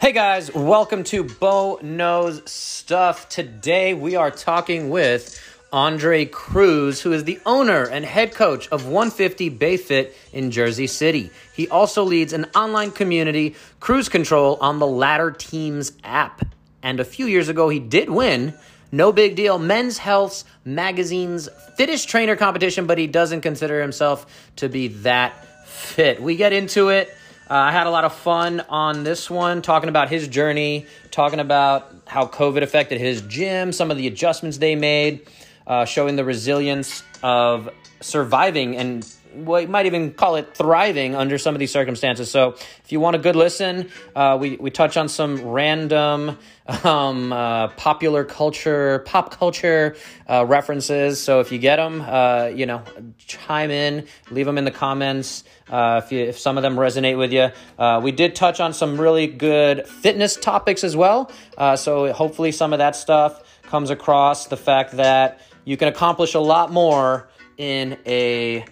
Hey guys, welcome to Bo Knows Stuff. Today we are talking with Andre Cruz, who is the owner and head coach of 150 BayFit in Jersey City. He also leads an online community, Cruise Control, on the Ladder Teams app. And a few years ago, he did win, no big deal, Men's Health Magazine's fittest trainer competition, but he doesn't consider himself to be that fit. We get into it. Uh, I had a lot of fun on this one, talking about his journey, talking about how COVID affected his gym, some of the adjustments they made, uh, showing the resilience of surviving and well, you might even call it thriving under some of these circumstances. So, if you want a good listen, uh, we we touch on some random um, uh, popular culture, pop culture uh, references. So, if you get them, uh, you know, chime in, leave them in the comments. Uh, if, you, if some of them resonate with you, uh, we did touch on some really good fitness topics as well. so, hopefully, some of that stuff comes across. The fact that you can accomplish a lot more in a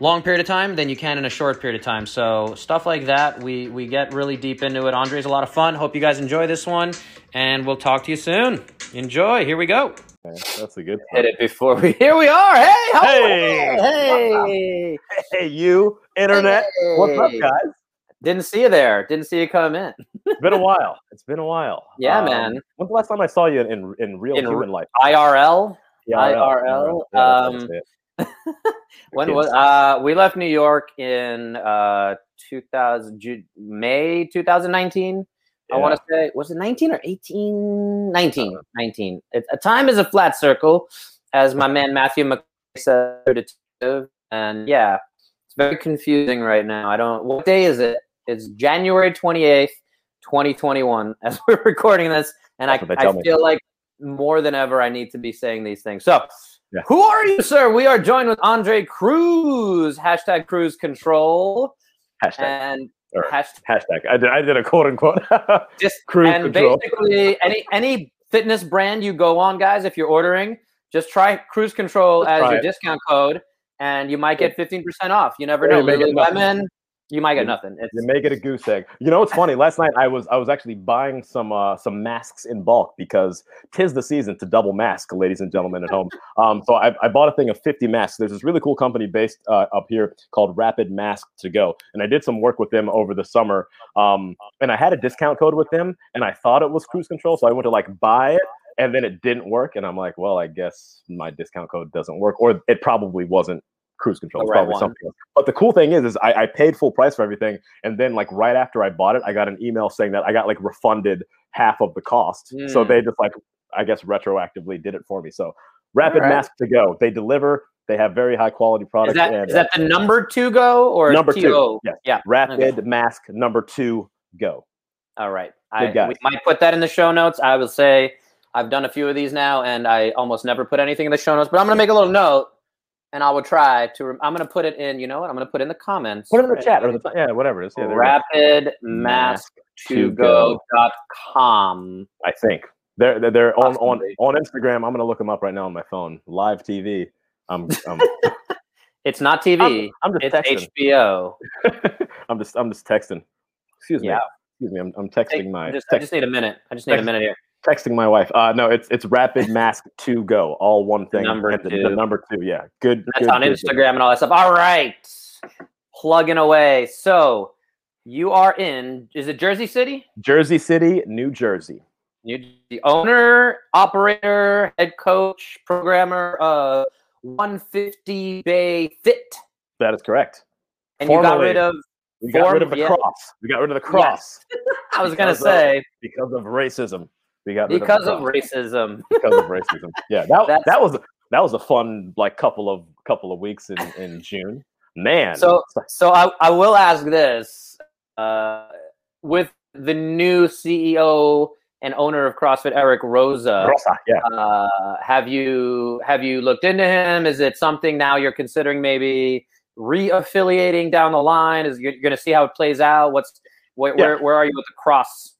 long period of time than you can in a short period of time. So stuff like that, we we get really deep into it. Andre's a lot of fun. Hope you guys enjoy this one, and we'll talk to you soon. Enjoy. Here we go. That's a good. Hit it before we. Here we are. Hey, Hey! hey, Hey, you internet. Hey. What's up, guys? Didn't see you there. Didn't see you come in. It's been a while. It's been a while. Yeah, Um, man. When's the last time I saw you in in real In human life? IRL. Yeah, IRL, Yeah, that's um, it. When was uh we left New York in uh 2000 Ju- May 2019. I want to say was it 19 or 18 19 19. It, a time is a flat circle as my man Matthew McCoy said and yeah, it's very confusing right now. I don't what day is it? It's January 28th, 2021 as we're recording this and I, That's I feel like more than ever I need to be saying these things. So, Yeah. who are you, sir? We are joined with Andre Cruz, hashtag Cruise Control, Hashtag. and Or hashtag hashtag. I did. I did a quote unquote. just Cruise and Control. basically any any fitness brand you go on, guys, if you're ordering, just try Cruise Control Just as your it. discount code, and you might get 15% off. You never know. you may get nothing. Lululemon, you might get nothing. It's, You make it a goose egg. You know what's funny? Last night I was I was actually buying some uh, some masks in bulk because tis the season to double mask, ladies and gentlemen at home. Um, so I, I bought a thing of 50 masks. There's this really cool company based uh, up here called Rapid Mask to Go, and I did some work with them over the summer. Um, and I had a discount code with them, and I thought it was cruise control, so I went to like buy it, and then it didn't work, and I'm like, well, I guess my discount code doesn't work, or it probably wasn't cruise control. It's right probably one. something else. But the cool thing is, is I, I paid full price for everything, and then like right after I bought it, I got an email saying that I got like refunded half of the cost. So Mm. they just like I guess retroactively did it for me. So Rapid Alright. Mask to go. They deliver. They have very high quality is products. that and, is that the number two go or number TO? two? Yes. Yeah. Rapid Mask number two go. All right. I we might put that in the show notes. I will say I've done a few of these now, and I almost never put anything in the show notes. But I'm going to make a little note, and I will try to. Rem- I'm going to put it in. You know what? I'm going to put it in the comments. Put it in the chat or the yeah whatever it is. Yeah, there you go. rapidmask2go.com. I think they're they're, they're on, on on Instagram. I'm gonna look them up right now on my phone. Live TV. I'm I'm, It's not TV. I'm just it's texting. HBO. I'm just I'm just texting. Excuse me. Yeah. Excuse me. I'm, I'm Take- texting my just, I just need a minute. I just need a minute here. Texting my wife. Uh, no, it's it's Rapid Mask to go, all one thing. Number the, two. the number two, yeah, good. That's good, on good, good. Instagram and all that stuff. All right. Plugging away. So you are in, is it Jersey City? Jersey City, New Jersey. You the owner, operator, head coach, programmer of 150 Bay Fit. That is correct. And you got rid of We got rid of the yeah. cross. We got rid of the cross I was gonna Because of- say because of racism. We got because of, of racism. because of racism. Yeah, that that was that was a fun like couple of couple of weeks in in June. Man, So so I, I will ask this. Uh, with the new CEO and owner of CrossFit, Eric Roza, Roza, yeah. uh, have you have you looked into him? Is it something now you're considering maybe re-affiliating down the line? Is you're going to see how it plays out? What's where, Yeah. where where are you with the cross?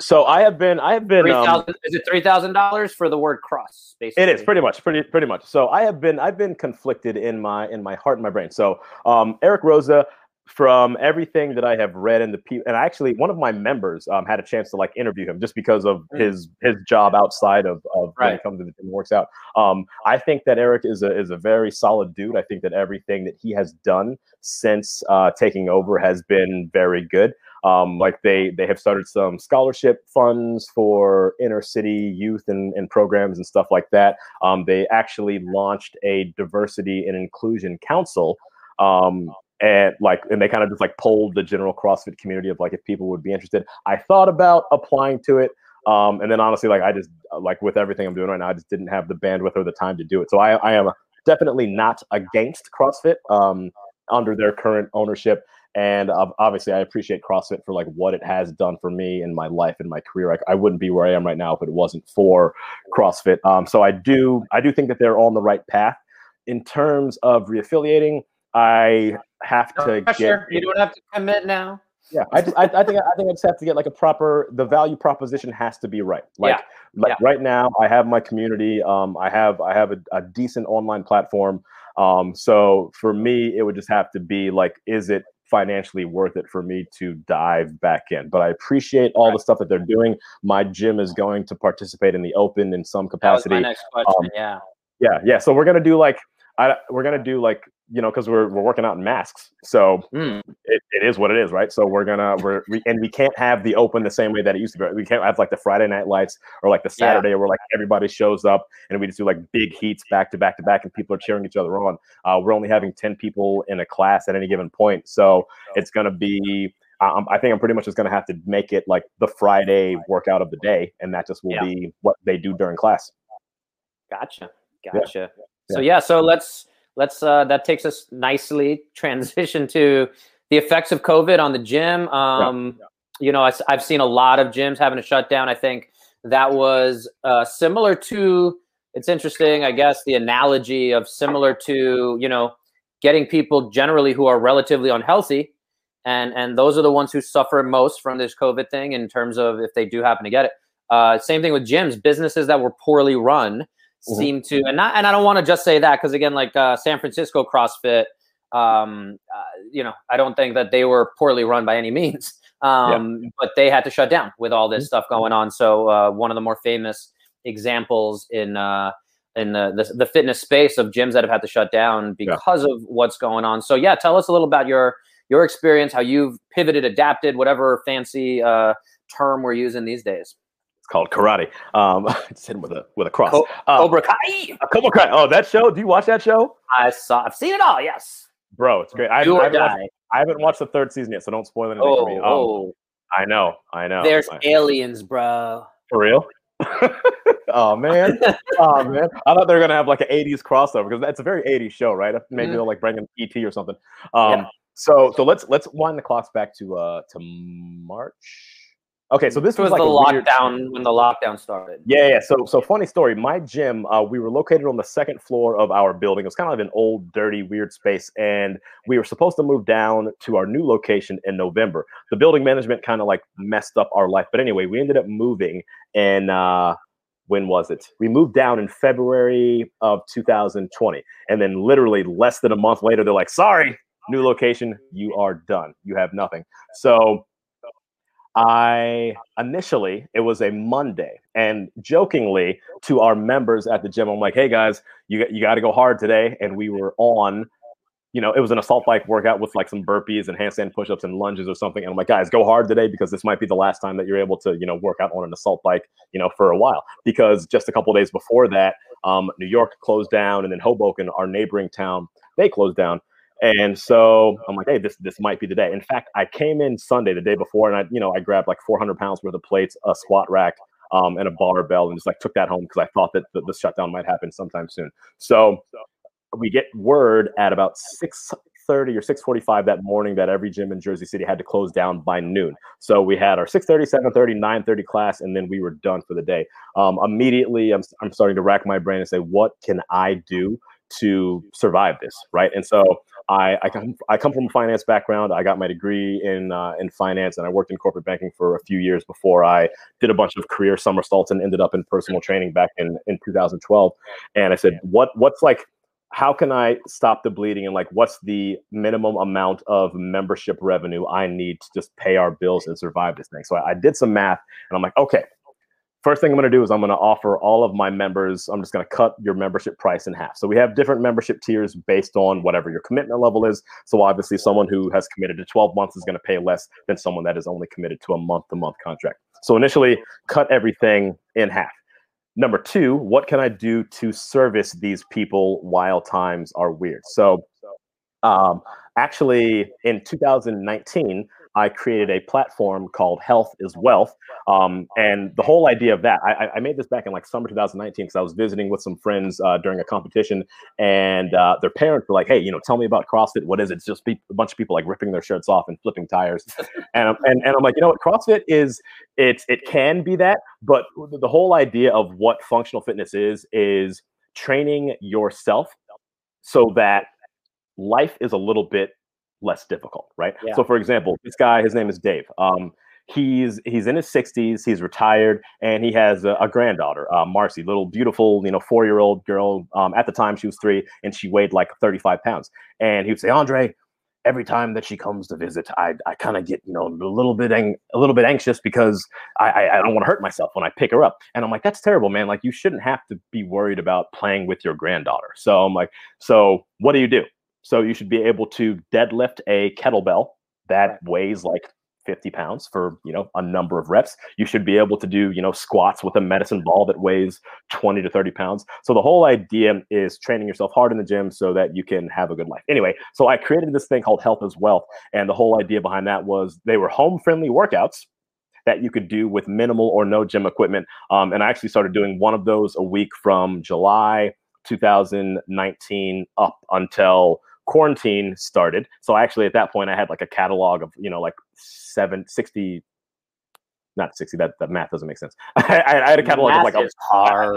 So I have been I have been Three um, is it three thousand dollars for the word cross? Basically, It is pretty much, pretty pretty much. So I have been I've been conflicted in my in my heart and my brain. So um, Eric Roza, from everything that I have read in the people, and actually one of my members um, had a chance to like interview him just because of mm. his his job outside of, of right. when it comes to the gym works out. Um, I think that Eric is a is a very solid dude. I think that everything that he has done since uh, taking over has been very good. Um, like they they have started some scholarship funds for inner city youth and, and programs and stuff like that. Um, they actually launched a diversity and inclusion council um, and like and they kind of just like polled the general CrossFit community of like if people would be interested. I thought about applying to it. Um, and then honestly, like I just like with everything I'm doing right now, I just didn't have the bandwidth or the time to do it. So I, I am definitely not against CrossFit um, under their current ownership. And obviously, I appreciate CrossFit for like what it has done for me in my life and my career. Like, I wouldn't be where I am right now if it wasn't for CrossFit. Um, so I do, I do think that they're on the right path. In terms of reaffiliating, I have no to pressure. get. You don't have to commit now. Yeah, I, just, I, I, think I think I just have to get like a proper. The value proposition has to be right. Like, yeah. like yeah. right now, I have my community. Um, I have I have a, a decent online platform. Um, so for me, it would just have to be like, is it financially worth it for me to dive back in. But I appreciate all right. the stuff that they're doing. My gym is going to participate in the open in some capacity. next question. Um, yeah. Yeah, yeah. So we're gonna do like I, we're gonna do like you know, because we're we're working out in masks, so mm. it, it is what it is, right? So we're gonna we're we, and we can't have the open the same way that it used to be. We can't have like the Friday night lights or like the Saturday yeah. where like everybody shows up and we just do like big heats back to back to back and people are cheering each other on. Uh, we're only having ten people in a class at any given point, so it's gonna be. Um, I think I'm pretty much just gonna have to make it like the Friday workout of the day, and that just will yeah. be what they do during class. Gotcha, gotcha. Yeah. So yeah, so let's let's uh, that takes us nicely transition to the effects of COVID on the gym. Um, yeah. You know, I, have seen a lot of gyms having to shut down. I think that was uh, similar to. It's interesting, I guess, the analogy of similar to you know getting people generally who are relatively unhealthy, and and those are the ones who suffer most from this COVID thing in terms of if they do happen to get it. Uh, same thing with gyms, businesses that were poorly run mm-hmm. seem to, and not, and I don't want to just say that because again, like uh, San Francisco CrossFit, um, uh, you know, I don't think that they were poorly run by any means, um, yeah. but they had to shut down with all this mm-hmm. stuff going on. So uh, one of the more famous examples in uh, in the, the, the fitness space of gyms that have had to shut down because yeah. of what's going on. So yeah, tell us a little about your your experience, how you've pivoted, adapted, whatever fancy uh, term we're using these days. It's called Karate. Um, just hit him with a with a cross. Co- um, Cobra Kai. Cobra Kai. Oh, that show. Do you watch that show? I saw. I've seen it all. Yes. Bro, it's great. I, I, haven't, watched, I haven't watched the third season yet, so don't spoil anything oh, for me. Um, oh. I know. I know. There's aliens, bro. For real? oh man, oh man! I thought they were gonna have like an '80s crossover because that's a very '80s show, right? Maybe mm-hmm. they'll like bring in ET or something. Um, yeah. So so let's let's wind the clocks back to uh to March Okay, so this was, was, like the lockdown weird... when the lockdown started. Yeah, yeah. So, so funny story. My gym, uh, we were located on the second floor of our building. It was kind of like an old, dirty, weird space, and we were supposed to move down to our new location in November. The building management kind of like messed up our life, but anyway, we ended up moving. And uh, when was it? We moved down in February of 2020, and then literally less than a month later, they're like, "Sorry, new location, you are done. You have nothing." So I initially it was a Monday, and jokingly to our members at the gym, I'm like, "Hey guys, you you got to go hard today," and we were on. You know, it was an assault bike workout with like some burpees and handstand push-ups and lunges or something. And I'm like, guys, go hard today because this might be the last time that you're able to, you know, work out on an assault bike, you know, for a while. Because just a couple days before that, um, New York closed down, and then Hoboken, our neighboring town, they closed down. And so I'm like, hey, this this might be the day. In fact, I came in Sunday, the day before, and I, you know, I grabbed like 400 pounds worth of plates, a squat rack, um, and a barbell, and just like took that home because I thought that the, the, shutdown might happen sometime soon. So we get word at about 6:30 or 6:45 that morning that every gym in Jersey City had to close down by noon. So we had our 6:30, 7:30, 9:30 class, and then we were done for the day. Um, immediately, I'm I'm starting to rack my brain and say, what can I do to survive this, right? And so I, I come I come from a finance background. I got my degree in uh, in finance, and I worked in corporate banking for a few years before I did a bunch of career somersaults and ended up in personal training back in in 2012. And I said, what what's like how can I stop the bleeding and like what's the minimum amount of membership revenue I need to just pay our bills and survive this thing? So I, I did some math and I'm like, okay, first thing I'm going to do is I'm going to offer all of my members, I'm just going to cut your membership price in half. So we have different membership tiers based on whatever your commitment level is. So obviously, someone who has committed to 12 months is going to pay less than someone that is only committed to a month to month contract. So initially, cut everything in half. Number two, what can I do to service these people while times are weird? So, um, actually, in 2019, I created a platform called Health is Wealth. Um, and the whole idea of that, I, I, made this back in like summer 2019 because I was visiting with some friends uh, during a competition, and uh, their parents were like, "Hey, you know, tell me about CrossFit. What is it? It's just a bunch of people like ripping their shirts off and flipping tires." and, and and I'm like, you know what? CrossFit is it's it can be that, but the whole idea of what functional fitness is is training yourself so that life is a little bit less difficult, right? Yeah. So, for example, this guy, his name is Dave. Um, he's he's in his 60s he's retired and he has a, a granddaughter uh, marcy little beautiful you know four year old girl um, at the time she was three and she weighed like 35 pounds and he would say andre every time that she comes to visit i, I kind of get you know a little bit ang- a little bit anxious because i i, I don't want to hurt myself when i pick her up and i'm like that's terrible man like you shouldn't have to be worried about playing with your granddaughter so i'm like so what do you do so you should be able to deadlift a kettlebell that weighs like 50 pounds for you know a number of reps. You should be able to do you know squats with a medicine ball that weighs 20 to 30 pounds. So the whole idea is training yourself hard in the gym so that you can have a good life. Anyway so i created this thing called health as wealth and the whole idea behind that was they were home friendly workouts that you could do with minimal or no gym equipment. Um, and i actually started doing one of those a week from july 2019 up until quarantine started. So actually at that point I had like a catalog of, you know, like seven, 60, not 60 that, that math doesn't make sense I, I, had a catalog math of like a, hard.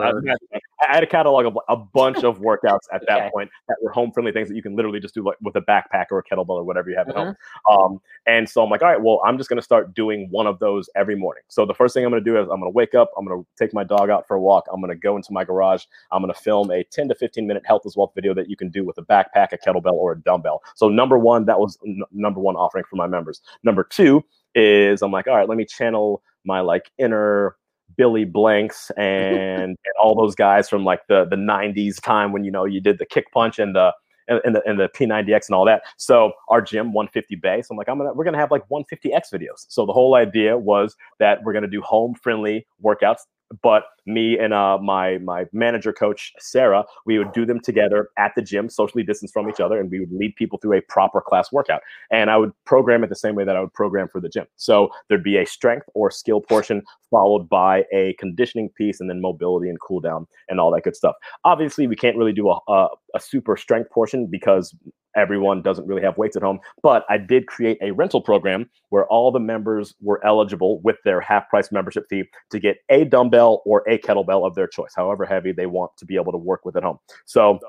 I, had a catalog of a bunch of workouts at that okay. point that were home friendly things that you can literally just do like with a backpack or a kettlebell or whatever you have mm-hmm. at home mm-hmm. um, and so i'm like all right well i'm just going to start doing one of those every morning so the first thing i'm going to do is i'm going to wake up i'm going to take my dog out for a walk i'm going to go into my garage i'm going to film a 10 to 15 minute health as wealth video that you can do with a backpack a kettlebell or a dumbbell so number one that was n- number one offering for my members number two is I'm like, all right, let me channel my like inner Billy Blanks and, and all those guys from like the the 90s time when you know you did the kick punch and the and the and the P90X and all that. So our gym 150 bay. So I'm like, I'm gonna we're gonna have like 150X videos. So the whole idea was that we're gonna do home friendly workouts but me and uh, my my manager coach Sarah, we would do them together at the gym, socially distanced from each other, and we would lead people through a proper class workout. And I would program it the same way that I would program for the gym. So there'd be a strength or skill portion followed by a conditioning piece, and then mobility and cool down and all that good stuff. Obviously, we can't really do a, a, a super strength portion because everyone doesn't really have weights at home. But I did create a rental program where all the members were eligible with their half price membership fee to get a dumbbell or a kettlebell of their choice, however heavy they want to be able to work with at home. So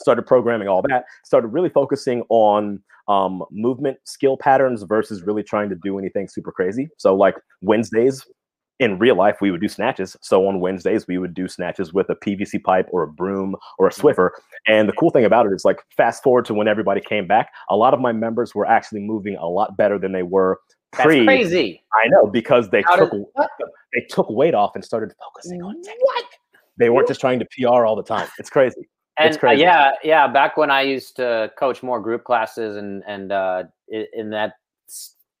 started programming all that started really focusing on um, movement skill patterns versus really trying to do anything super crazy so like wednesdays in real life we would do snatches. So on wednesdays we would do snatches with a pvc pipe or a broom or a mm-hmm. swiffer. And the cool thing about it is like fast forward to when everybody came back a lot of my members were actually moving a lot better than they were pre That's crazy. I know because they How took did, they took weight off and started focusing on technique. what? They weren't just trying to pr all the time. It's crazy. And it's uh, crazy. Uh, yeah yeah back when i used to coach more group classes and and uh in that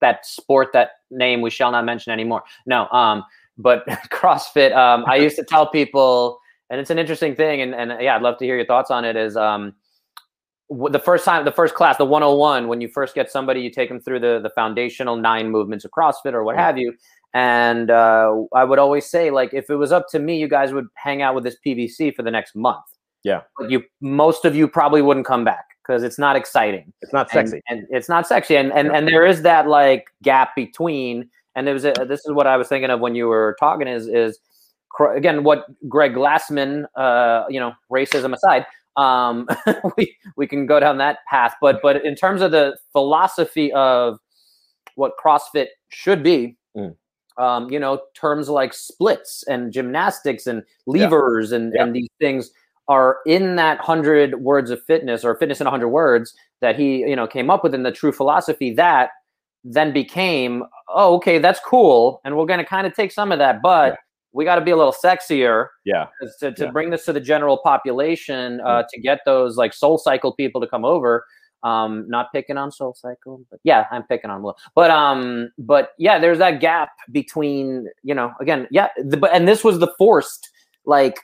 that sport, that name we shall not mention anymore. No, um, but CrossFit. Um, I used to tell people, and it's an interesting thing, and and yeah, I'd love to hear your thoughts on it. Is um, the first time, the first class, the 101, when you first get somebody, you take them through the the foundational nine movements of CrossFit or what have you. And uh, I would always say, like, if it was up to me, you guys would hang out with this PVC for the next month. Yeah. But you, most of you probably wouldn't come back because it's not exciting. It's not sexy, and, and it's not sexy, and and, and there is that like gap between. And there was a, this is what I was thinking of when you were talking is is again what Greg Glassman, uh, you know, racism aside, um, we we can go down that path, but but in terms of the philosophy of what CrossFit should be. Mm. Um, you know, terms like splits and gymnastics and levers yeah. and, yeah. and these things are in that 100 words of fitness or fitness in 100 words that he you know came up with in the true philosophy that then became oh okay that's cool and we're going to kind of take some of that but yeah. we got to be a little sexier yeah to, to yeah. bring this to the general population uh, mm-hmm. to get those like soul cycle people to come over um not picking on soul cycle but yeah i'm picking on will but um but yeah there's that gap between you know again yeah the, and this was the forced like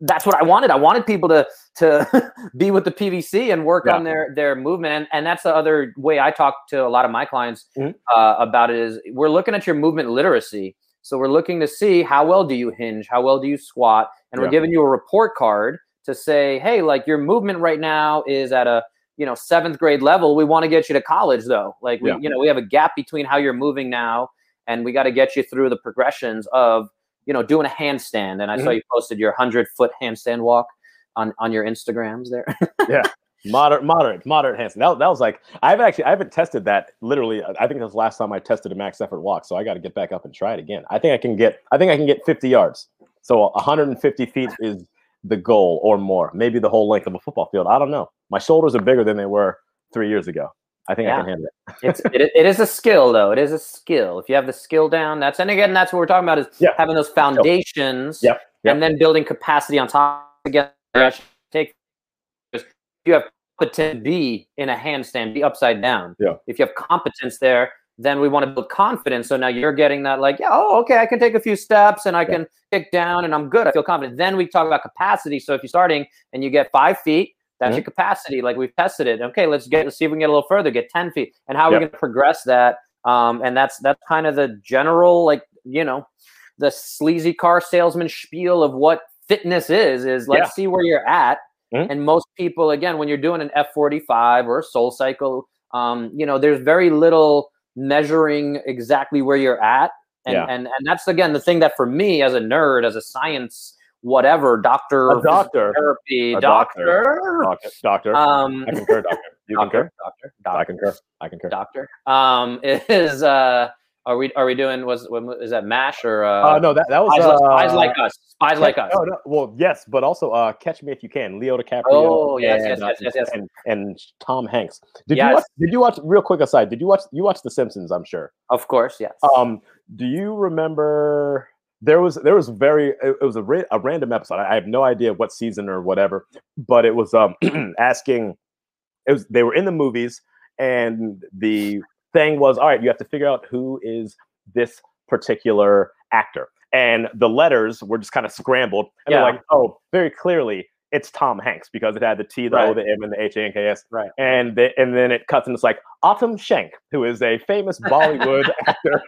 that's what I wanted. I wanted people to to be with the PVC and work yeah. on their their movement, and and that's the other way I talk to a lot of my clients mm-hmm. uh, about it. Is we're looking at your movement literacy. So we're looking to see how well do you hinge, how well do you squat, and yeah. we're giving you a report card to say, hey, like your movement right now is at a you know seventh grade level. We want to get you to college though. Like we, yeah. you know, we have a gap between how you're moving now, and we got to get you through the progressions of you know, doing a handstand. And I mm-hmm. saw you posted your hundred foot handstand walk on on your Instagrams there. yeah. Moderate, moderate, moderate handstand. That, that was like I haven't actually I haven't tested that literally. I think that's the last time I tested a max effort walk. So I got to get back up and try it again. I think I can get I think I can get 50 yards. So 150 feet is the goal or more. Maybe the whole length of a football field. I don't know. My shoulders are bigger than they were three years ago. I think yeah. I can handle it. it's it, it is a skill though. It is a skill. If you have the skill down, that's and again that's what we're talking about is yeah. having those foundations yep. Yep. and then building capacity on top again. Take you have potential be in a handstand, be upside down. Yeah. If you have competence there, then we want to build confidence. So now you're getting that like, yeah, oh, okay, I can take a few steps and I yeah. can kick down and I'm good. I feel confident. Then we talk about capacity. So if you're starting and you get five feet, that's mm-hmm. your capacity. Like we've tested it. Okay, let's get let's see if we can get a little further, get 10 feet. And how are we going to progress that? Um, and that's that's kind of the general, like, you know, the sleazy car salesman spiel of what fitness is, is let's yeah. see where you're at. Mm-hmm. And most people, again, when you're doing an F45 or a soul cycle, um, you know, there's very little measuring exactly where you're at. And, yeah. and and that's again the thing that for me as a nerd, as a science whatever doctor, a doctor, therapy, a doctor, doctor, doctor. Um, I concur, doctor. You doctor, concur? Doctor, doctor, I concur. I concur. Doctor. Um, is uh, are we are we doing was is that Mash or uh? uh no, that that was spies, uh, spies like us. Spies catch, like us. Oh, no, well, yes, but also uh, Catch Me If You Can, Leo DiCaprio. Oh yes, and, yes, yes, yes, yes, and, and Tom Hanks. Did yes. you watch? Did you watch? Real quick aside, did you watch? You watched The Simpsons? I'm sure. Of course, yes. Um, do you remember? There was there was very it, was a, ra- a random episode. I, have no idea what season or whatever, but it was um asking. It was they were in the movies, and the thing was, all right, you have to figure out who is this particular actor, and the letters were just kind of scrambled, and yeah. they're like, oh, very clearly it's Tom Hanks because it had the T, the right. O, the M, and the H A N K S. Right. And they, and then it cuts and it's like Autumn Shank, who is a famous Bollywood actor.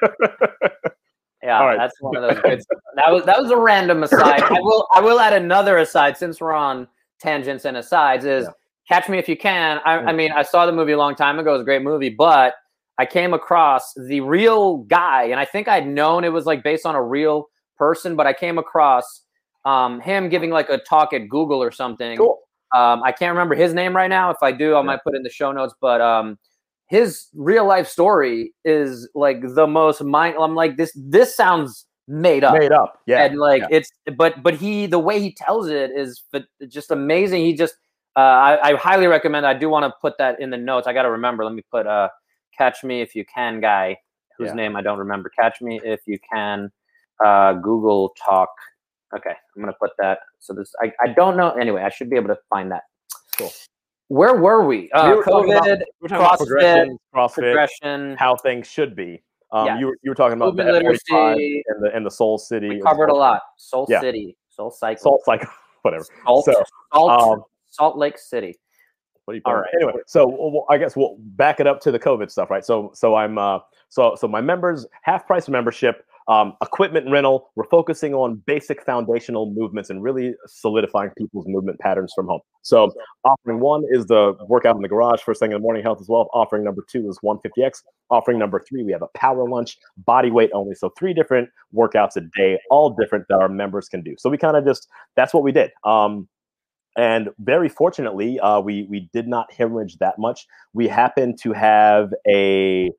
Yeah, right. that's one of those good. that was that was a random aside. I will I will add another aside since we're on tangents and asides. Is yeah. Catch Me If You Can. I, I, mm. mean, I saw the movie a long time ago. It was a great movie, but I came across the real guy, and I think I'd known it was like based on a real person, but I came across um, him giving like a talk at Google or something. Cool. Um, I can't remember his name right now. If I do, I yeah. might put in the show notes. But um, his real life story is like the most mind. I'm like this. This sounds made up. Made up. Yeah. And like yeah. it's, but but he the way he tells it is just amazing. He just. Uh, I, I highly recommend. I do want to put that in the notes. I got to remember. Let me put uh, "Catch Me If You Can" guy, whose yeah. name I don't remember. "Catch Me If You Can," uh, Google Talk. Okay, I'm gonna put that. So this, I, I don't know. Anyway, I should be able to find that. Cool where were we? Uh, we were COVID, about, CrossFit, progression, CrossFit, progression, how things should be. Um, yeah. you, were, you were talking about the literacy and the and the Soul City. We covered a lot. Soul yeah. City, Soul Cycle, Soul Cycle, whatever. Salt, so, Salt, um, Salt Lake City. What are you All right. Anyway, so well, I guess we'll back it up to the COVID stuff, right? So so I'm uh so so my members half price membership um, equipment rental. We're focusing on basic foundational movements and really solidifying people's movement patterns from home. So, offering one is the workout in the garage first thing in the morning, health as wealth. Offering number two is 150x. Offering number three, we have a power lunch, body weight only. So, three different workouts a day, all different that our members can do. So, we kind of just that's what we did. Um, and very fortunately, uh, we we did not hemorrhage that much. We happened to have a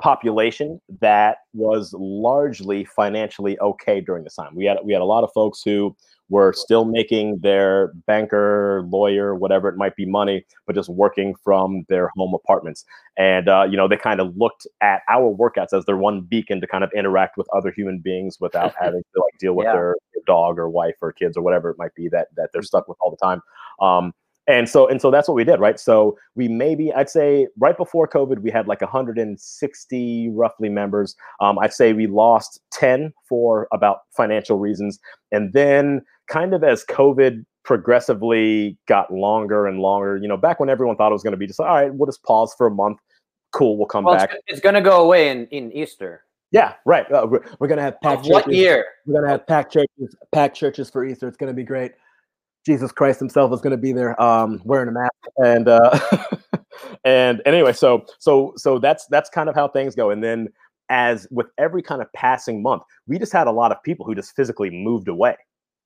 population that was largely financially okay during this time. We had we had a lot of folks who were still making their banker, lawyer, whatever it might be money, but just working from their home apartments. And uh, you know, they kind of looked at our workouts as their one beacon to kind of interact with other human beings without having to like deal with Yeah. their, their dog or wife or kids or whatever it might be that that they're stuck with all the time. Um, and so and so that's what we did, right? So we maybe I'd say right before COVID we had like 160 roughly members. Um, I'd say we lost 10 for about financial reasons, and then kind of as COVID progressively got longer and longer, you know, back when everyone thought it was going to be just all right, we'll just pause for a month. Cool, we'll come Well, back. it's, going to go away in, in Easter. Yeah, right. Uh, we're, we're gonna have packed what churches. year? We're gonna have packed churches, packed churches for Easter. It's gonna be great. Jesus Christ Himself is gonna be there, um, wearing a mask, and uh, and anyway, so so so that's that's kind of how things go. And then, as with every kind of passing month, we just had a lot of people who just physically moved away.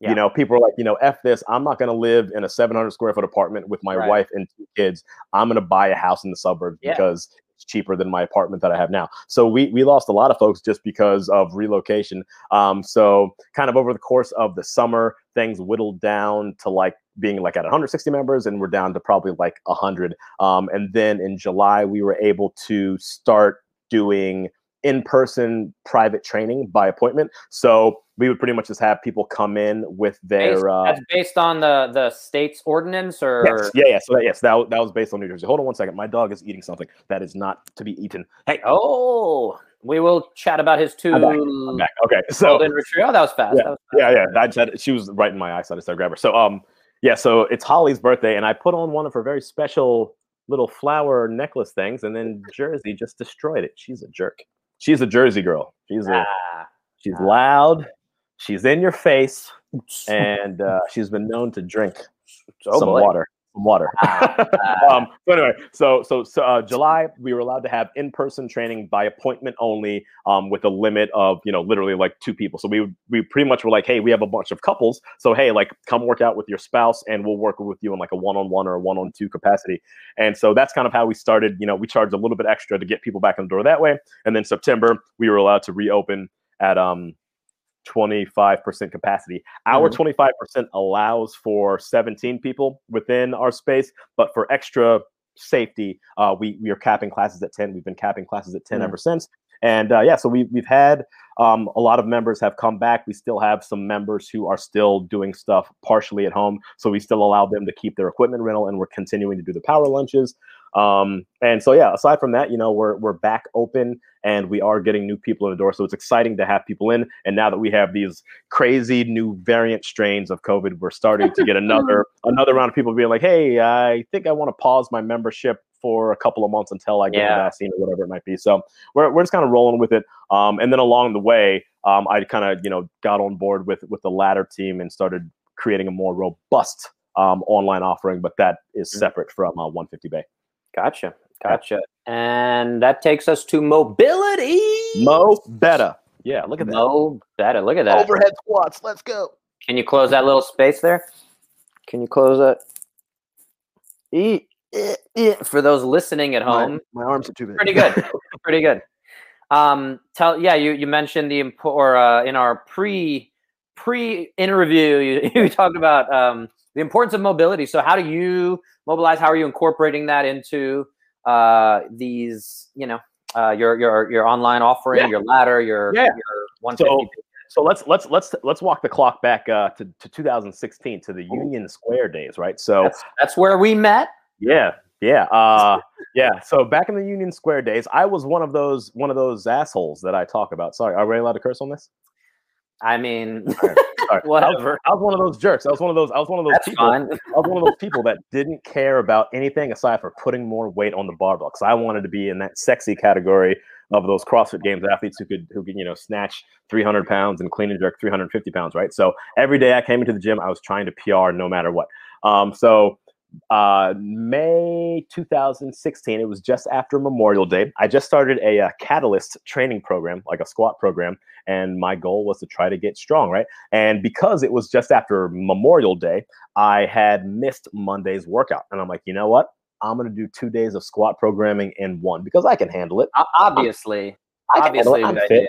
Yeah. You know, people are like, you know, f this. I'm not gonna live in a 700 square foot apartment with my Right. wife and two kids. I'm gonna buy a house in the suburbs Yeah. because cheaper than my apartment that I have now. So we we lost a lot of folks just because of relocation. Um, so kind of over the course of the summer, things whittled down to like being like at 160 members, and we're down to probably like 100. Um, and then in July, we were able to start doing in-person private training by appointment. So we would pretty much just have people come in with Based, their. Uh, that's based on the, the state's ordinance or Yes, yeah, yeah. So that, yes, that, that was based on New Jersey. Hold on one second. My dog is eating something that is not to be eaten. Hey, Oh, we will chat about his two I'm back. I'm back. Okay, so golden retriever. Oh, that was fast. Yeah, That was fast. yeah, yeah. I just had, she was right in my eyesight. I started to grab her. So, um, yeah. So it's Holly's birthday, and I put on one of her very special little flower necklace things, and then Jersey just destroyed it. She's a jerk. She's a Jersey girl. She's a Ah, she's ah. loud. She's in your face, and uh, she's been known to drink Oh, some boy. water. Some water. Ah. um, so anyway, so so so uh, July we were allowed to have in-person training by appointment only, um, with a limit of you know literally like two people. So we we pretty much were like, hey, we have a bunch of couples, so hey, like come work out with your spouse, and we'll work with you in like a one-on-one or a one-on-two capacity. And so that's kind of how we started. You know, we charged a little bit extra to get people back in the door that way, and then September we were allowed to reopen at um 25% capacity. Our 25% allows for 17 people within our space, but for extra safety, uh, we, we are capping classes at 10. We've been capping classes at 10 Mhm. ever since. And uh, yeah, so we, we've had um, a lot of members have come back. We still have some members who are still doing stuff partially at home. So we still allow them to keep their equipment rental and we're continuing to do the power lunches. Um, and so, yeah, aside from that, you know, we're, we're back open and we are getting new people in the door. So it's exciting to have people in. And now that we have these crazy new variant strains of COVID, we're starting to get another another round of people being like, "Hey, I think I want to pause my membership for a couple of months until I get Yeah. the vaccine or whatever it might be." So we're we're just kind of rolling with it. Um, and then along the way, um, I kind of you know got on board with with the Ladder team and started creating a more robust um, online offering, but that is Mhm. separate from uh, 150 Bay. Gotcha. Gotcha. And that takes us to mobility. Mo better. Yeah, look at that. Mo better. Look at that. Overhead squats. Let's go. Can you close that little space there? Can you close that? E- eh, eh. For those listening at home, my arms are too big. pretty good. pretty good. Um, tell yeah, you you mentioned the impo- or uh, in our pre pre interview, you, you talked about um, the importance of mobility. So how do you mobilize? How are you incorporating that into uh, these? You know, uh, your your your online offering, Yeah. your ladder, your Yeah. your. So, so let's let's let's let's walk the clock back uh, to, to 2016 to the Union Square days, right? So that's, that's where we met. yeah, yeah, uh, yeah. So back in the Union Square days, I was one of those one of those assholes that I talk about. Sorry, are we allowed to curse on this? I mean, Sorry. I was. I was one of those jerks. I was one of those. I was one of those That's people. fine. I was one of those people that didn't care about anything aside for putting more weight on the barbell because I wanted to be in that sexy category of those CrossFit Games athletes who could who could you know snatch 300 pounds and clean and jerk 350 pounds, right? So every day I came into the gym, I was trying to PR no matter what. Um, so uh, May 2016, it was just after Memorial Day. I just started a, uh Catalyst training program, like a squat program, and my goal was to try to get strong, right? And because it was just after Memorial Day, I had missed Monday's workout. And I'm like, you know what? I'm going to do two days of squat programming in one because I can handle it. Obviously, I can handle obviously, it. I'm fit.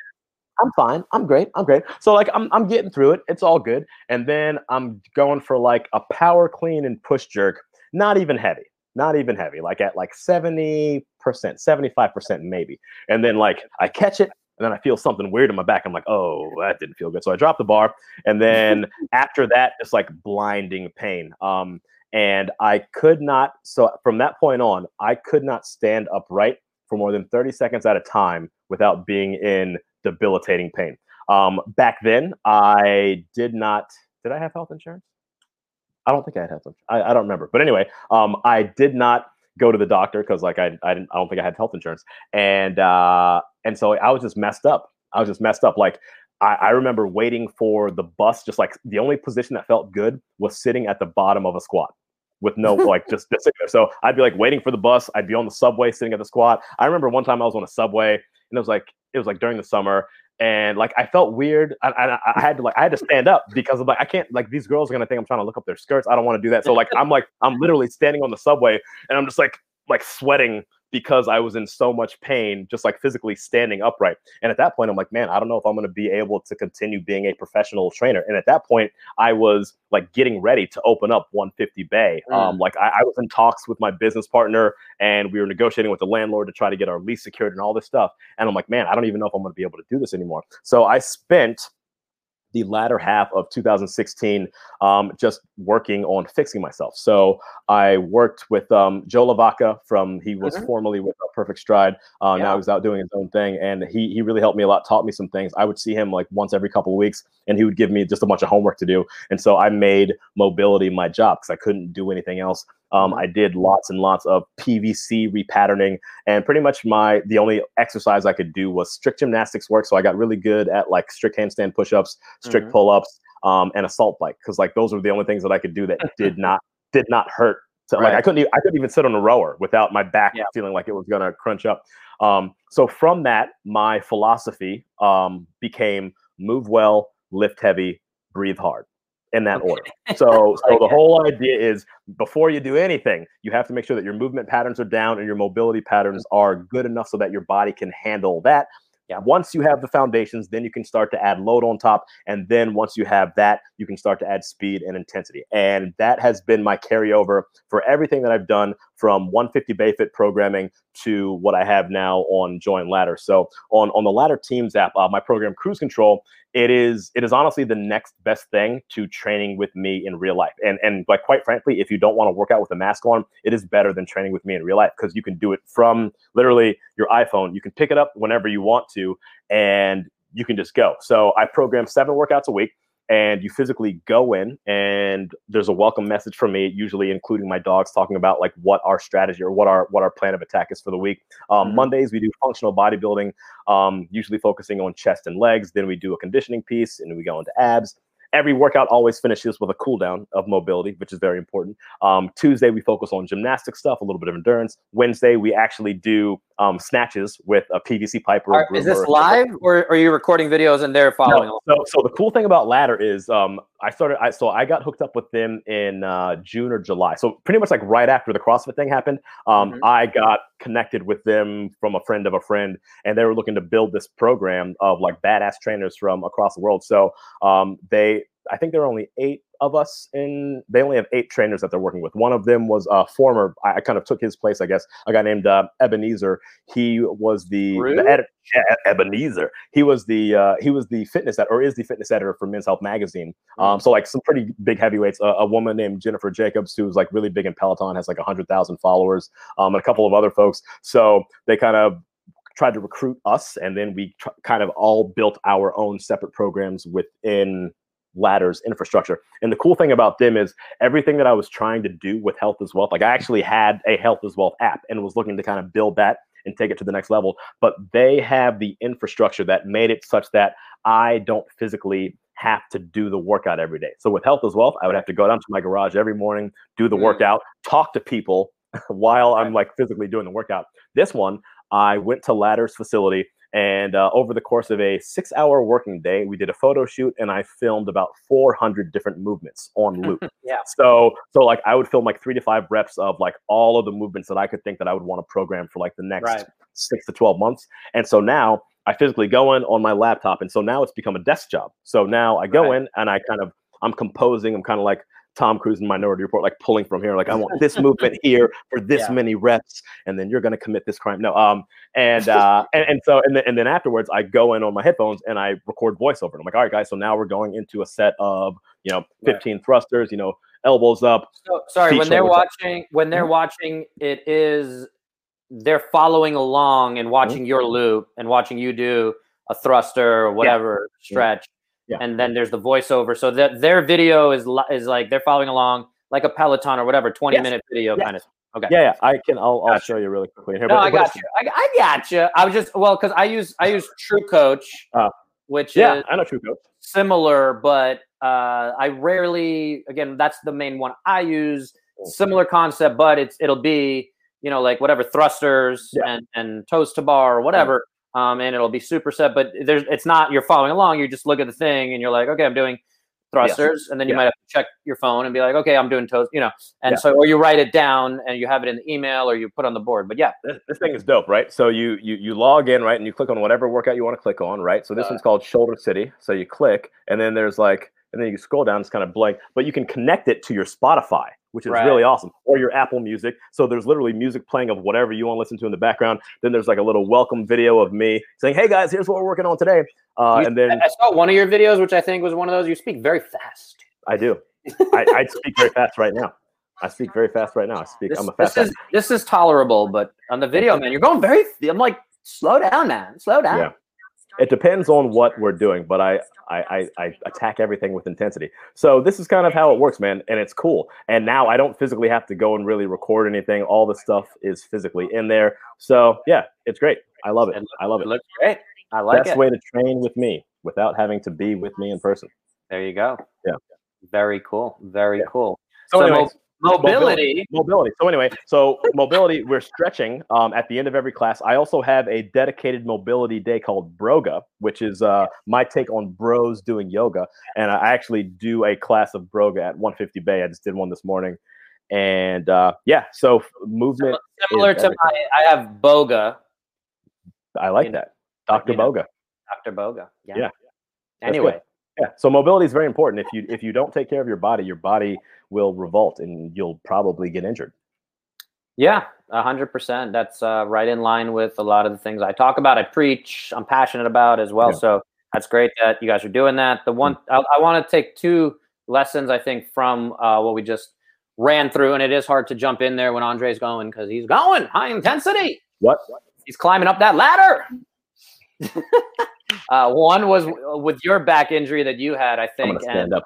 I'm fine. I'm great. I'm great. So like I'm I'm getting through it. It's all good. And then I'm going for like a power clean and push jerk, not even heavy. Not even heavy, like at like 70%, 75% maybe. And then like I catch it and then I feel something weird in my back. I'm like, oh, that didn't feel good. So I drop the bar. And then after that, it's like blinding pain. Um, and I could not, so from that point on, I could not stand upright for more than 30 seconds at a time without being in debilitating pain. Um, back then, I did not, did I have health insurance? I don't think I had health insurance. I, I don't remember. But anyway, um, I did not go to the doctor because like I, I didn't I don't think I had health insurance and uh and so I was just messed up I was just messed up like I, I remember waiting for the bus just like the only position that felt good was sitting at the bottom of a squat with no like just, just sitting there. So I'd be like waiting for the bus. I'd be on the subway sitting at the squat. I remember one time I was on a subway and it was like it was like during the summer and like I felt weird. I, I, I, had to like I had to stand up because I'm like I can't like these girls are gonna think I'm trying to look up their skirts. I don't want to do that. So like I'm like I'm literally standing on the subway and I'm just like like sweating because I was in so much pain, just like physically standing upright. And at that point, I'm like, man, I don't know if I'm going to be able to continue being a professional trainer. And at that point, I was like getting ready to open up 150 Bay. Mm. Um, like I, I was in talks with my business partner, and we were negotiating with the landlord to try to get our lease secured and all this stuff. And I'm like, man, I don't even know if I'm going to be able to do this anymore. So I spent the latter half of 2016 um, just working on fixing myself. So I worked with um, Joe Lavaca from he was mm-hmm. formerly with Perfect Stride. Uh, yeah. Now he's out doing his own thing, and he he really helped me a lot, taught me some things. I would see him like once every couple of weeks, and he would give me just a bunch of homework to do. And so I made mobility my job because I couldn't do anything else. Um, mm-hmm. I did lots and lots of PVC repatterning, and pretty much my the only exercise I could do was strict gymnastics work. So I got really good at like strict handstand push-ups, strict mm-hmm. pull-ups, um, and assault bike because like those were the only things that I could do that did not did not hurt. So right. like I couldn't even, I couldn't even sit on a rower without my back yeah. feeling like it was gonna crunch up. Um, so from that, my philosophy um, became move well, lift heavy, breathe hard in that order. So, so the whole idea is before you do anything, you have to make sure that your movement patterns are down and your mobility patterns mm-hmm. are good enough so that your body can handle that. Yeah. Once you have the foundations, then you can start to add load on top. And then once you have that, you can start to add speed and intensity. And that has been my carryover for everything that I've done from 150 Bayfit programming to what I have now on Join Ladder. So on, on the Ladder Teams app, uh, my program Cruise Control, it is it is honestly the next best thing to training with me in real life. And and like quite frankly, if you don't want to work out with a mask on, it is better than training with me in real life because you can do it from literally your iPhone. You can pick it up whenever you want to, and you can just go. So I program seven workouts a week and you physically go in and there's a welcome message from me usually including my dogs talking about like what our strategy or what our what our plan of attack is for the week um, mm-hmm. mondays we do functional bodybuilding um, usually focusing on chest and legs then we do a conditioning piece and we go into abs every workout always finishes with a cool down of mobility, which is very important. Um, Tuesday, we focus on gymnastic stuff, a little bit of endurance. Wednesday, we actually do um, snatches with a PVC pipe. Or, is this live or are you recording videos and they're following? No, so, so the cool thing about Ladder is um, I started, I, so I got hooked up with them in uh, June or July. So pretty much like right after the CrossFit thing happened, um, mm-hmm. I got connected with them from a friend of a friend, and they were looking to build this program of like badass trainers from across the world. So um, they I think there are only eight of us in. They only have eight trainers that they're working with. One of them was a former. I, I kind of took his place, I guess. A guy named uh, Ebenezer. He was the, the editor. Yeah, Ebenezer. He was the uh, he was the fitness ed- or is the fitness editor for Men's Health magazine. Um, so like some pretty big heavyweights. Uh, a woman named Jennifer Jacobs, who's like really big in Peloton, has like a hundred thousand followers, um, and a couple of other folks. So they kind of tried to recruit us, and then we tr- kind of all built our own separate programs within ladders infrastructure. And the cool thing about them is everything that I was trying to do with Health as Wealth, like I actually had a Health as Wealth app and was looking to kind of build that and take it to the next level. But they have the infrastructure that made it such that I don't physically have to do the workout every day. So with Health as Wealth, I would have to go down to my garage every morning, do the mm. workout, talk to people while I'm like physically doing the workout. This one, I went to Ladder's facility and uh, over the course of a six hour working day, we did a photo shoot and I filmed about 400 different movements on loop. yeah. So, so like I would film like three to five reps of like all of the movements that I could think that I would want to program for like the next right. six to 12 months. And so now I physically go in on my laptop, and so now it's become a desk job. So now I go Right. in and I kind of I'm composing. I'm kind of like Tom Cruise in Minority Report, like pulling from here. Like I want this movement here for this Yeah. many reps, and then you're going to commit this crime. No, um, and uh, and, and so and then and then afterwards, I go in on my headphones and I record voiceover. And I'm like, all right, guys, so now we're going into a set of you know Right. 15 thrusters, you know, elbows up. So, sorry, when they're shoulders up. watching, when they're Mhm. watching, it is they're following along and watching your loop and watching you do a thruster or whatever stretch, Yeah. And then there's the voiceover. So that their video is li- is like they're following along like a Peloton or whatever, twenty Yes. minute video Yes. kind of. Okay. Yeah, yeah, I can. I'll, I'll show you really quickly here. No, but- I got you. I, I got you. I was just well because I use I use True Coach, Uh, which Yeah, is I know True Coach. similar, but uh, I rarely. Again, that's the main one I use. Similar concept, but it's it'll be you know like whatever thrusters Yeah. and and toes to bar or whatever, um, and it'll be superset. But there's it's not you're following along. You just look at the thing and you're like, okay, I'm doing thrusters, and then you Yeah. might have to check your phone and be like, okay, I'm doing toes, you know, and Yeah. so or you write it down and you have it in the email or you put on the board. But yeah, This, this thing is dope, right? So you you you log in, right, and you click on whatever workout you want to click on, right? So this Uh, one's called Shoulder City. So you click, and then there's like, and then you scroll down, it's kind of blank, but you can connect it to your Spotify, which is Right. really awesome, or your Apple Music. So there's literally music playing of whatever you want to listen to in the background. Then there's like a little welcome video of me saying, "Hey guys, here's what we're working on today," uh, You- and then I saw one of your videos, which I think was one of those. You speak very fast. I do. I, I speak very fast right now. I speak very fast right now. I speak. This, I'm a fast. guy. is this is tolerable, but on the video, man, you're going very. I'm like, slow down, man, slow down. Yeah. It depends on what we're doing, but I, I, I, I attack everything with intensity. So this is kind of how it works, man, and it's cool. And now I don't physically have to go and really record anything. All the stuff is physically in there. So yeah, it's great. I love it. It I love It it. looks great. I like it. Best it. way to train with me without having to be with me in person. There you go. Yeah. Very cool. Very Yeah. cool. So, So anyways, Mobility. mobility. So anyway, so mobility, we're stretching um, at the end of every class. I also have a dedicated mobility day called Broga, which is uh, my take on bros doing yoga. And I actually do a class of Broga at 150 Bay. I just did one this morning. And uh, yeah, so movement, Similar to my, I have Boga, I like You know, that. Dr. you know. Boga. Dr. Boga. Yeah. Yeah. Anyway. Yeah. So mobility is very important. If you if you don't take care of your body, your body will revolt and you'll probably get injured. yeah, a hundred percent. That's uh, right in line with a lot of the things I talk about. I preach. I'm passionate about as well. Yeah. Mm. So that's great that you guys are doing that. The one I, I want to take two lessons I think from uh, what we just ran through, and it is hard to jump in there when Andre's going because he's going high intensity. What? He's climbing up that ladder. uh, one was with your back injury that you had, I think. stand and up.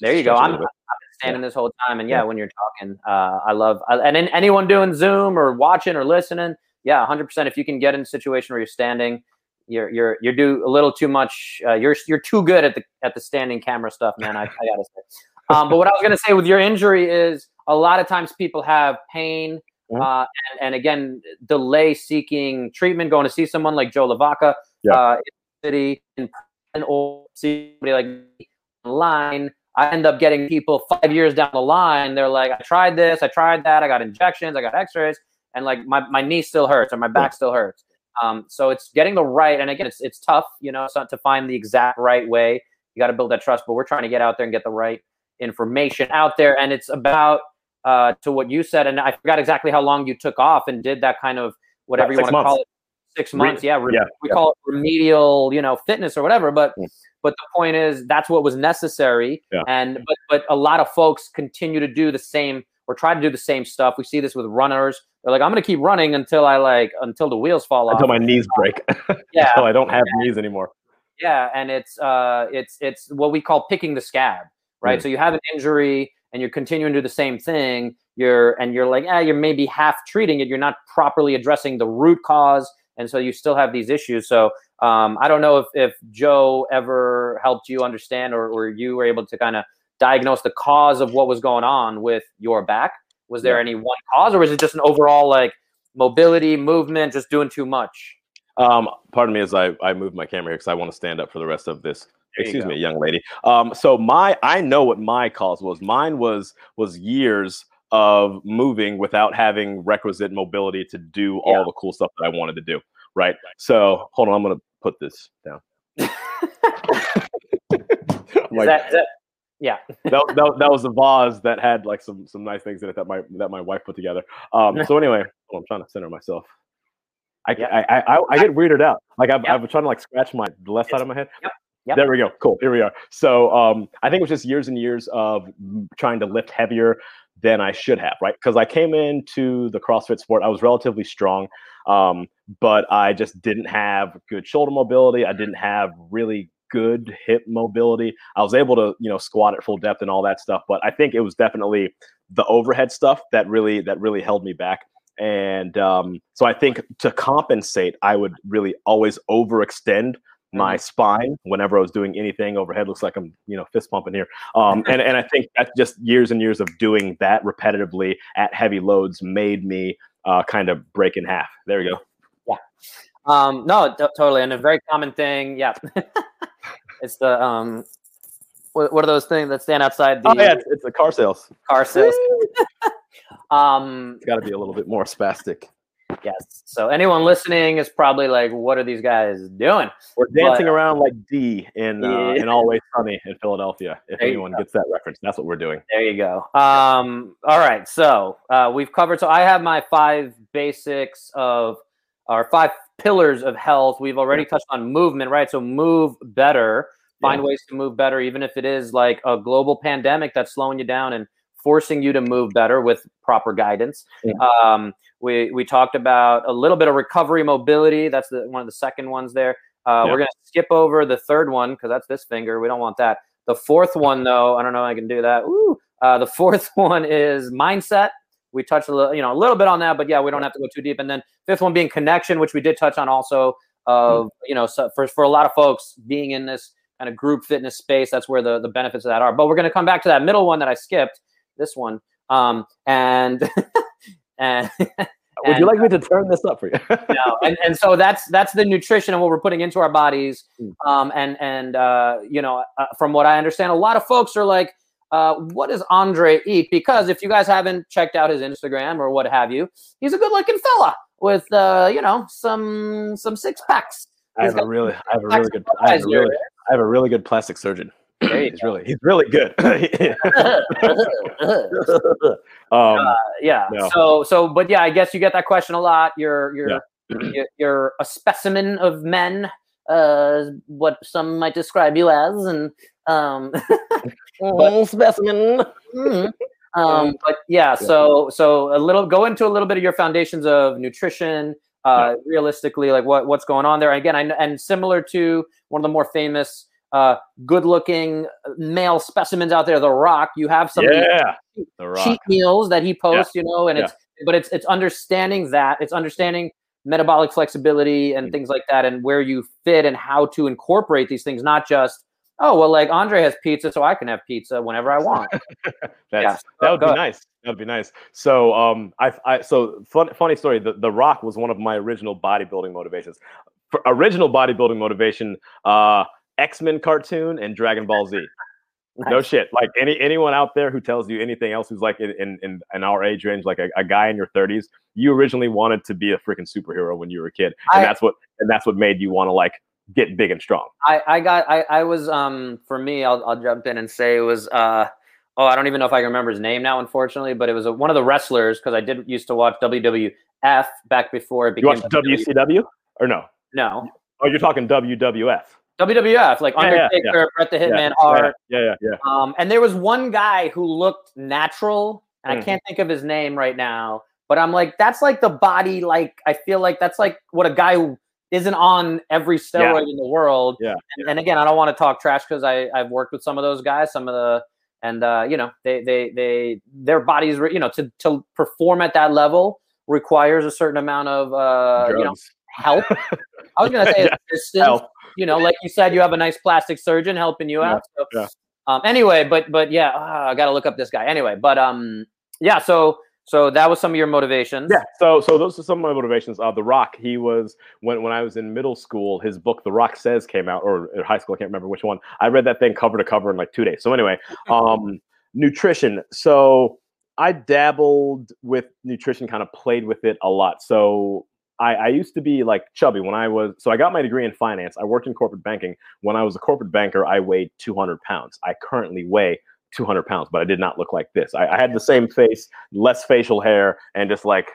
there you go. I'm, I've been standing this whole time, and yeah, Yeah. when you're talking, uh, I love. I, and anyone doing Zoom or watching or listening, yeah, 100. percent If you can get in a situation where you're standing, you're you're you're do a little too much. Uh, you're you're too good at the at the standing camera stuff, man. I, I gotta say. Um, but what I was gonna say with your injury is a lot of times people have pain. Mhm. Uh, and, and again, delay seeking treatment, going to see someone like Joe Lavaca, Yeah. uh, city, in person, or somebody like me online. I end up getting people five years down the line. They're like, I tried this, I tried that, I got injections, I got X-rays, and like my, my knee still hurts or my back still hurts. Um, so it's getting the right, and again, it's it's tough, you know, it's not to find the exact right way. You got to build that trust, but we're trying to get out there and get the right information out there, and it's about uh, to what you said, and I forgot exactly how long you took off and did that kind of whatever you want to call it, six Re- months. yeah, re- yeah, we yeah. call it remedial, you know, fitness or whatever. But Mm. but the point is that's what was necessary, Yeah. and but but a lot of folks continue to do the same or try to do the same stuff. We see this with runners. They're like, I'm going to keep running until I like until the wheels fall off. Until my knees break. yeah, Until I don't have knees anymore. yeah, and it's uh, it's it's what we call picking the scab, right? Mm. So you have an injury and you're continuing to do the same thing. You're and you're like, ah, you're maybe half treating it. You're not properly addressing the root cause, and so you still have these issues. So um, I don't know if if Joe ever helped you understand, or or you were able to kind of diagnose the cause of what was going on with your back. Was there Yeah. any one cause, or was it just an overall like mobility, movement, just doing too much? Um, pardon me as I, I move my camera here because I want to stand up for the rest of this. There Excuse go. me, young lady. Um, so my I know what my cause was. Mine was was years of moving without having requisite mobility to do Yeah. all the cool stuff that I wanted to do. Right. So hold on, I'm gonna put this down. like, that, that, yeah, that, that, that was a vase that had like some some nice things in it that my that my wife put together. Um, so anyway, oh, I'm trying to center myself. I. I, I, I, I, get weirded out. Like I've, yep. I've been trying to like scratch my the left side of my head. Yep. Yep. There we go. Cool. Here we are. So um, I think it was just years and years of trying to lift heavier than I should have, right? Because I came into the CrossFit sport, I was relatively strong, um, but I just didn't have good shoulder mobility. I didn't have really good hip mobility. I was able to, you know, squat at full depth and all that stuff, but I think it was definitely the overhead stuff that really that really held me back. And um, so I think to compensate, I would really always overextend my mm-hmm. spine whenever I was doing anything overhead. Looks like I'm, you know, fist pumping here. Um, and and I think that just years and years of doing that repetitively at heavy loads made me uh, kind of break in half. There you go. Yeah. Um, no, t- totally, and a very common thing. Yeah. it's the um, what, what, are those things that stand outside the? Oh yeah, it's, it's the car sales. Car sales. um, it's got to be a little bit more spastic. Yes. So anyone listening is probably like, "What are these guys doing?" We're dancing but, around like Dee in uh, in Always Sunny in Philadelphia. If there anyone gets that reference, that's what we're doing. There you go. Um, all right. So uh, we've covered. So I have my five basics of our five pillars of health. We've already touched on movement, right? So move better. Find yeah. ways to move better, even if it is like a global pandemic that's slowing you down and forcing you to move better with proper guidance. Yeah. Um, we we talked about a little bit of recovery mobility. That's the one of the second ones there. Uh, yeah. We're gonna skip over the third one because that's this finger. We don't want that. The fourth one, though, I don't know. I can do that. Uh, the fourth one is mindset. We touched a little, you know, a little bit on that, but yeah, we don't have to go too deep. And then fifth one being connection, which we did touch on also. Of you know, so for for a lot of folks being in this kind of group fitness space, that's where the the benefits of that are. But we're going to come back to that middle one that I skipped. This one, um, and and would you like me to turn this up for you? no, and, and so that's that's the nutrition and what we're putting into our bodies. Hmm. Um, and and uh, you know, uh, from what I understand, a lot of folks are like, uh, "What does Andre eat?" Because if you guys haven't checked out his Instagram or what have you, he's a good-looking fella with uh, you know some some six packs. I have a really, I have a really good, I have a really, I have a really good plastic surgeon he's go. really he's really good. um, uh, yeah. No. So so but yeah, I guess you get that question a lot. You're you're yeah. you're a specimen of men, uh, what some might describe you as, and um, but, specimen. Mm-hmm. Um, but yeah, so so a little go into a little bit of your foundations of nutrition. Uh, yeah. realistically, like what what's going on there. Again, I and similar to one of the more famous uh, good-looking male specimens out there. The Rock, you have some yeah, cheat meals that he posts, yeah. you know, and yeah. it's but it's it's understanding that it's understanding metabolic flexibility and mm-hmm. things like that, and where you fit and how to incorporate these things, not just oh well, like Andre has pizza, so I can have pizza whenever I want. yeah. that would be nice. That would be nice. So, um, I, I so fun, funny story. The, the Rock was one of my original bodybuilding motivations. For original bodybuilding motivation, uh, X Men cartoon and Dragon Ball Z. Nice. No shit. Like any anyone out there who tells you anything else who's like in in, in our age range, like a, a guy in your 30s, you originally wanted to be a freaking superhero when you were a kid, and I, that's what and that's what made you want to like get big and strong. I I got I I was um for me I'll I'll jump in and say it was uh oh I don't even know if I can remember his name now unfortunately, but it was a, one of the wrestlers because I did used to watch WWF back before it became. You watched WCW or no? No. Oh, you're talking WWF. WWF, like yeah, Undertaker, yeah, Bret the Hitman, yeah, Hart. Yeah, yeah, yeah. Um, and there was one guy who looked natural, and mm. I Mm-hmm. can't think of his name right now. But I'm like, that's like the body. Like I feel like that's like what a guy who isn't on every steroid in the world. Yeah. And, and again, I don't want to talk trash because I I've worked with some of those guys, some of the and uh, you know they they they their bodies you know to to perform at that level requires a certain amount of uh, you know help. I was gonna say yeah. assistance. Help you know, like you said, you have a nice plastic surgeon helping you out. So, yeah. Um, anyway, but but yeah, uh, I got to look up this guy. Anyway, but um, yeah. So so that was some of your motivations. Yeah. So so those are some of my motivations. Uh, The Rock. He was when when I was in middle school. His book The Rock Says came out, or high school. I can't remember which one. I read that thing cover to cover in like two days. So anyway, um, nutrition. So I dabbled with nutrition, kind of played with it a lot. So I, I used to be like chubby when I was so I got my degree in finance. I worked in corporate banking. When I was a corporate banker, I weighed 200 pounds. I currently weigh 200 pounds, but I did not look like this. I, I had the same face, less facial hair, and just like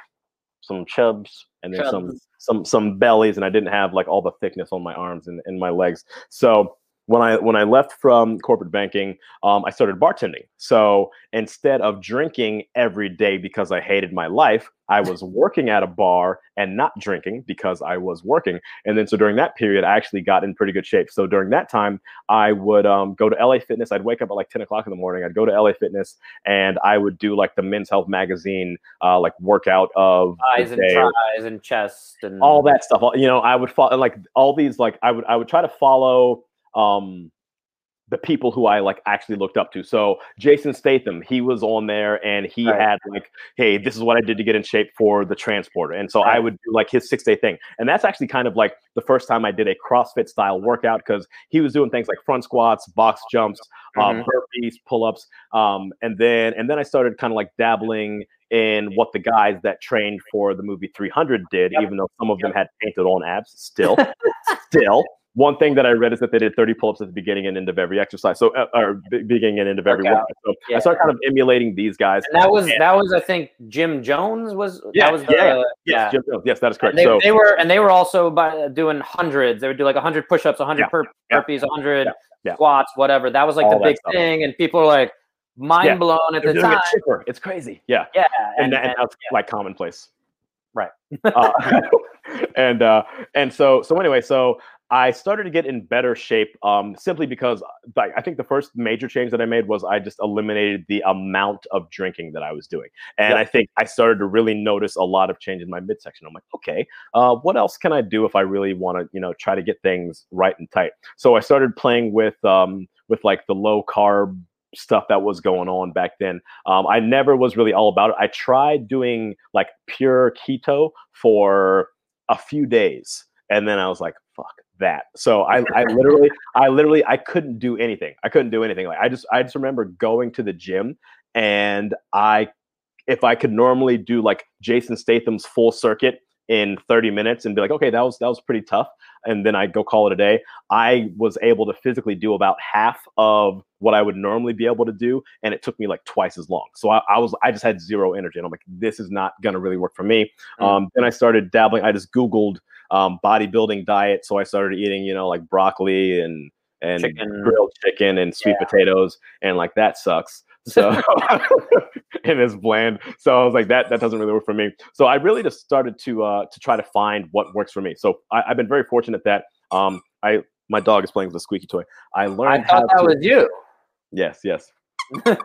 some chubs and then some some some bellies, and I didn't have like all the thickness on my arms and, and my legs. So when I when I left from corporate banking, um, I started bartending. So instead of drinking every day because I hated my life, I was working at a bar and not drinking because I was working. And then so during that period, I actually got in pretty good shape. So during that time, I would um, go to LA Fitness. I'd wake up at like 10 o'clock in the morning. I'd go to LA Fitness and I would do like the Men's Health magazine, uh, like workout of eyes and tries and chest and all that stuff. You know, I would follow like all these like I would I would try to follow um, the people who I like actually looked up to. So Jason Statham, he was on there and he right. had like, hey, this is what I did to get in shape for the transporter. And so right. I would do like his six day thing. And that's actually kind of like the first time I did a CrossFit style workout because he was doing things like front squats, box jumps, um, mm-hmm. um, burpees, pull ups. Um, and then and then I started kind of like dabbling in what the guys that trained for the movie 300 did, yep. even though some of yep. them had painted on abs still, still one thing that I read is that they did 30 pull-ups at the beginning and end of every exercise. So, uh, or beginning and end of every workout. So yeah. I started kind of emulating these guys. And that was and, that was I think Gym Jones was. Yeah, that was the, yeah, yes, Gym Jones. Yes, that is correct. They, so they were and they were also by doing hundreds. They would do like 100 push-ups, 100 yeah, burpees, yeah, 100 squats, whatever. That was like All the big thing, and people were like mind blown at They're the time. It it's crazy. Yeah, yeah, and, and, and, and that's like commonplace. Right. uh, and uh, and so so anyway, so I started to get in better shape um, simply because like, I think the first major change that I made was I just eliminated the amount of drinking that I was doing. And I think I started to really notice a lot of change in my midsection. I'm like, okay, uh, what else can I do if I really want to, you know, try to get things right and tight? So I started playing with um, with like the low carb stuff that was going on back then. Um, I never was really all about it. I tried doing like pure keto for a few days. And then I was like, that. So I, I literally, I literally, I couldn't do anything. I couldn't do anything. Like I just, I just remember going to the gym and I, if I could normally do like Jason Statham's full circuit in 30 minutes and be like, okay, that was that was pretty tough, and then I'd go call it a day. I was able to physically do about half of what I would normally be able to do, and it took me like twice as long. So I, I was I just had zero energy, and I'm like, this is not gonna really work for me. Mm. Um, then I started dabbling. I just Googled um, bodybuilding diet. So I started eating, you know, like broccoli and and chicken. grilled chicken and sweet yeah. potatoes, and like that sucks. So and it's bland. So I was like, that that doesn't really work for me. So I really just started to uh, to try to find what works for me. So I, have been very fortunate that um, I my dog is playing with a squeaky toy. I learned I thought how that to, was you. Yes, yes.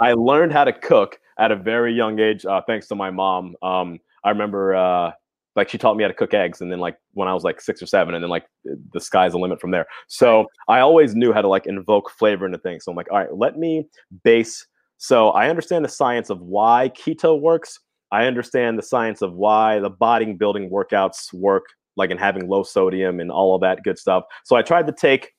I learned how to cook at a very young age, uh, thanks to my mom. Um, I remember uh, like she taught me how to cook eggs and then like when i was like six or seven and then like the sky's the limit from there. So i always knew how to like invoke flavor into things. So i'm like all right let me base so i understand the science of why keto works. I understand the science of why the body building workouts work like in having low sodium and all of that good stuff. So i tried to take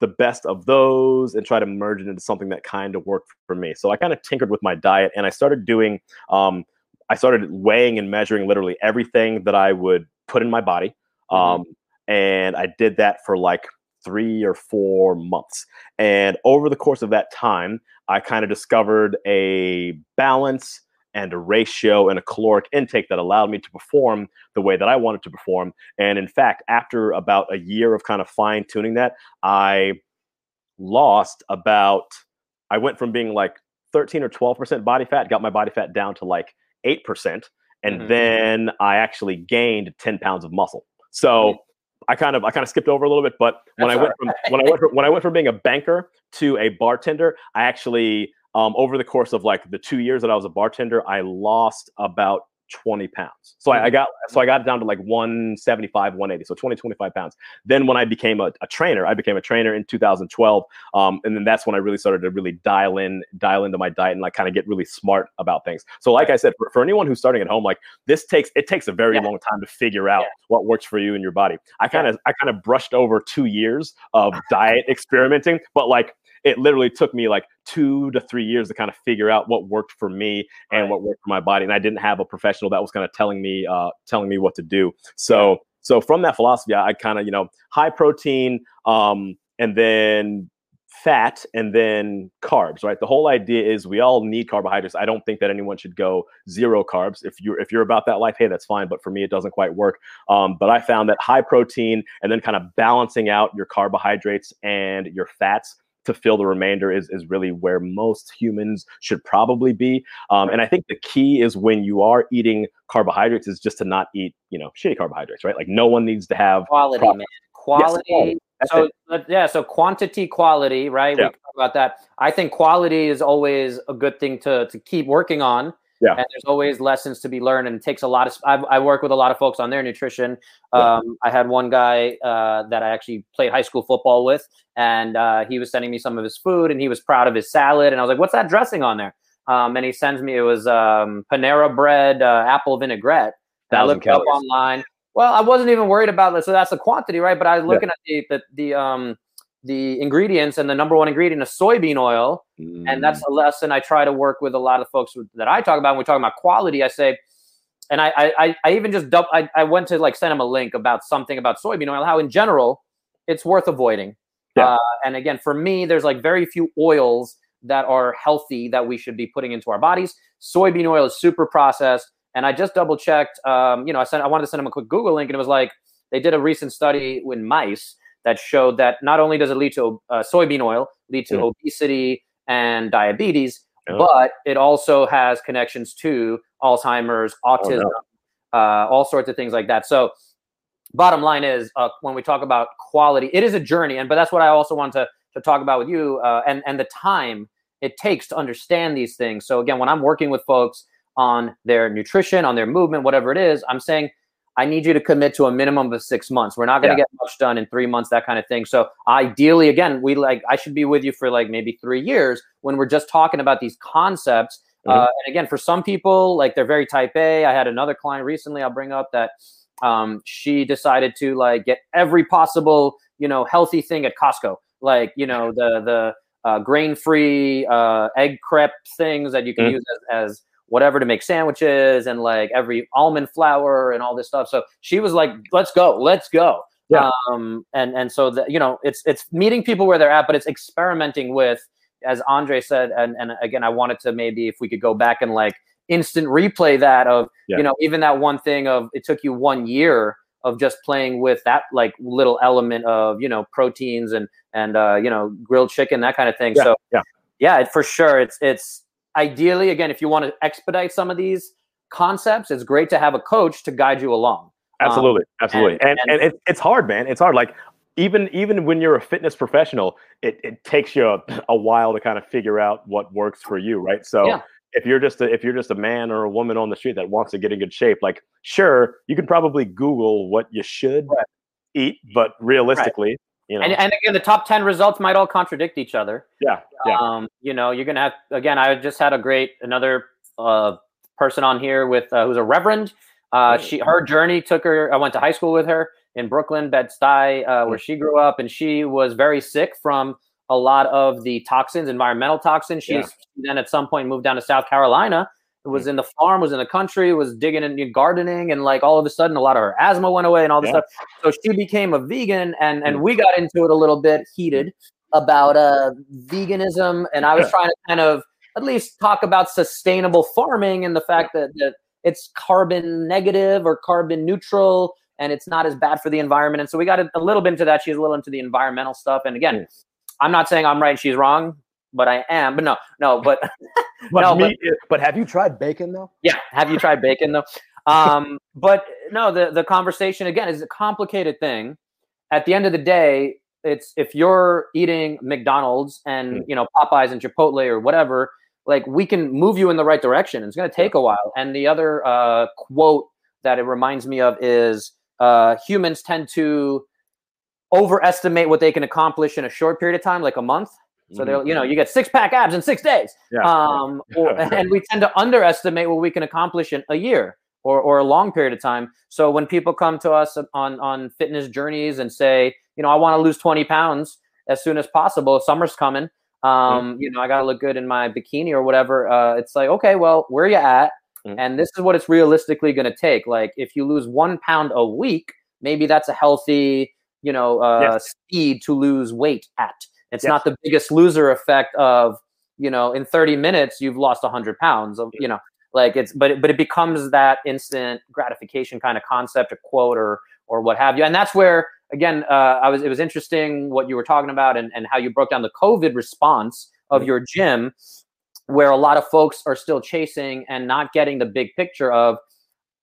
the best of those and try to merge it into something that kind of worked for me. So i kind of tinkered with my diet and i started doing um, I started weighing and measuring literally everything that I would put in my body. Mm-hmm. Um, and I did that for like three or four months. And over the course of that time, I kind of discovered a balance and a ratio and a caloric intake that allowed me to perform the way that I wanted to perform. And in fact, after about a year of kind of fine tuning that, I lost about, I went from being like 13 or 12% body fat, got my body fat down to like 8%. And mm-hmm. then I actually gained 10 pounds of muscle. So. I kind of I kind of skipped over a little bit, but when That's I went right. from when I went from, when I went from being a banker to a bartender, I actually um, over the course of like the two years that I was a bartender, I lost about 20 pounds. So I, I, mm-hmm. got so I got down to like 175, 180. So 20, 25 pounds. Then when I became a, a trainer, I became a trainer in 2012. Um, and then that's when I really started to really dial in, dial into my diet and like kind of get really smart about things. So like I said, for, for anyone who's starting at home, like this takes it takes a very yeah. long time to figure out yeah. what works for you and your body. I kind of I kind of brushed over two years of diet experimenting, but like it literally took me like two to three years to kind of figure out what worked for me and right. what worked for my body. And I didn't have a professional professional that was kind of telling me uh, telling me what to do. So so from that philosophy, I, I kind of you know high protein, um, and then fat and then carbs right? The whole idea is we all need carbohydrates. I don't think that anyone should go zero carbs. If you're if you're about that life hey that's fine but for me it doesn't quite work. Um, but i found that high protein and then kind of balancing out your carbohydrates and your fats to fill the remainder is, is really where most humans should probably be. Um, and I think the key is when you are eating carbohydrates is just to not eat, you know, shitty carbohydrates, right? Like no one needs to have quality, man. Quality. Yes, so yeah, so quantity, quality, right? Yeah. We talk about that. I think quality is always a good thing to to keep working on. Yeah. And there's always lessons to be learned, and it takes a lot of. I've, I work with a lot of folks on their nutrition. Yeah. Um, I had one guy uh, that I actually played high school football with, and uh, he was sending me some of his food, and he was proud of his salad, and I was like, "What's that dressing on there?" Um, and he sends me it was um, Panera bread uh, apple vinaigrette. That I looked up online. Well, I wasn't even worried about this. So that's the quantity, right? But I was looking yeah. at the, the the um the ingredients, and the number one ingredient is soybean oil, mm. and that's a lesson I try to work with a lot of folks that I talk about. When we talk about quality, I say, and I I, I even just dump, I, I went to like send him a link about something about soybean oil, how in general it's worth avoiding. Yeah. Uh, and again, for me, there's like very few oils that are healthy that we should be putting into our bodies. Soybean oil is super processed and I just double checked. Um, you know, I sent I wanted to send them a quick Google link, and it was like they did a recent study with mice that showed that not only does it lead to uh, soybean oil, lead to obesity and diabetes, but it also has connections to Alzheimer's, autism, oh, no. uh, all sorts of things like that. So, bottom line is, uh, when we talk about quality, it is a journey, and but that's what I also want to to talk about with you, uh, and and the time it takes to understand these things. So again, when I'm working with folks on their nutrition, on their movement, whatever it is, I'm saying I need you to commit to a minimum of six months. We're not going to yeah. get much done in three months, that kind of thing. So ideally, again, we like I should be with you for like maybe three years when we're just talking about these concepts. Mm-hmm. Uh, and again, for some people, like they're very type A. I had another client recently. I'll bring up that um, she decided to like get every possible you know healthy thing at Costco, like you know the the uh, grain free uh, egg crepe things that you can mm-hmm. use as, as whatever to make sandwiches and like every almond flour and all this stuff. So she was like, let's go, let's go. Yeah. Um, and, and so that, you know, it's, it's meeting people where they're at, but it's experimenting with, as Andre said, and, and again, I wanted to maybe if we could go back and like instant replay that of, yeah. you know, even that one thing of it took you one year of just playing with that like little element of, you know, proteins and, and, uh, you know, grilled chicken, that kind of thing. Yeah. So yeah, yeah, for sure. It's, it's, ideally, again, if you want to expedite some of these concepts, it's great to have a coach to guide you along. Absolutely, um, absolutely, and and, and, and it, it's hard, man. It's hard. Like even even when you're a fitness professional, it, it takes you a, a while to kind of figure out what works for you, right? So. Yeah. If you're just a, if you're just a man or a woman on the street that wants to get in good shape, like sure, you can probably Google what you should right. eat, but realistically, right you know. And, and again, the top 10 results might all contradict each other. Yeah. yeah. Um, you know, you're going to have, again, I just had a great, another uh, person on here with, uh, who's a reverend. Uh, she, her journey took her, I went to high school with her in Brooklyn, Bed-Stuy, uh, where she grew up. And she was very sick from a lot of the toxins, environmental toxins. She yeah. then at some point moved down to South Carolina was in the farm, was in the country, was digging and gardening, and like all of a sudden, a lot of her asthma went away and all this yeah. stuff. So she became a vegan, and and we got into it a little bit heated about uh veganism, and I was trying to kind of at least talk about sustainable farming and the fact that that it's carbon negative or carbon neutral and it's not as bad for the environment. And so we got a, a little bit into that. She's a little into the environmental stuff. And again, I'm not saying I'm right and she's wrong but I am. But no, no, but but, no, but, but have you tried bacon though? Yeah, have you tried bacon though? Um, but no, the the conversation again is a complicated thing. At the end of the day, it's if you're eating McDonald's and mm. you know Popeyes and Chipotle or whatever, like we can move you in the right direction. It's going to take a while. And the other uh, quote that it reminds me of is uh, humans tend to overestimate what they can accomplish in a short period of time, like a month, so they'll, you know, mm-hmm. you get six pack abs in six days. Yeah. Um, or, and we tend to underestimate what we can accomplish in a year or, or a long period of time. So when people come to us on, on fitness journeys and say, you know, I want to lose 20 pounds as soon as possible, summer's coming. Um, mm-hmm. you know, I got to look good in my bikini or whatever. Uh, it's like, okay, well, where are you at? Mm-hmm. And this is what it's realistically going to take. Like if you lose one pound a week, maybe that's a healthy, you know, uh, yes. speed to lose weight at. It's yes. not the biggest loser effect of, you know, in 30 minutes you've lost 100 pounds of, you know, like it's but it, but it becomes that instant gratification kind of concept, a quote or or what have you. And that's where again, uh, I was it was interesting what you were talking about and, and how you broke down the COVID response of your gym, where a lot of folks are still chasing and not getting the big picture of,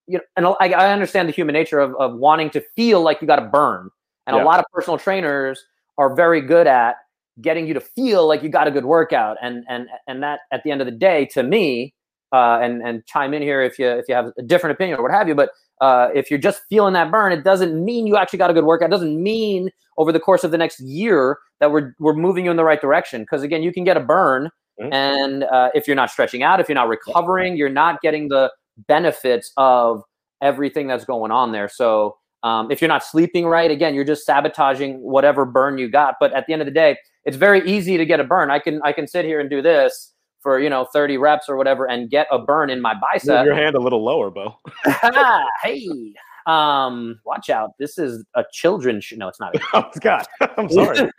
you know, and I, I understand the human nature of, of wanting to feel like you got to burn. And yeah. a lot of personal trainers are very good at getting you to feel like you got a good workout. And and and that at the end of the day, to me, uh, and and chime in here if you if you have a different opinion or what have you. But uh, if you're just feeling that burn, it doesn't mean you actually got a good workout. It doesn't mean over the course of the next year that we're we're moving you in the right direction. Because again, you can get a burn, mm-hmm. and uh, if you're not stretching out, if you're not recovering, you're not getting the benefits of everything that's going on there. So um, if you're not sleeping right, again, you're just sabotaging whatever burn you got. But at the end of the day, it's very easy to get a burn. I can I can sit here and do this for you know 30 reps or whatever and get a burn in my bicep. Move your hand a little lower, Bo. hey, um, watch out. This is a children's show. No, it's not. oh God, I'm sorry.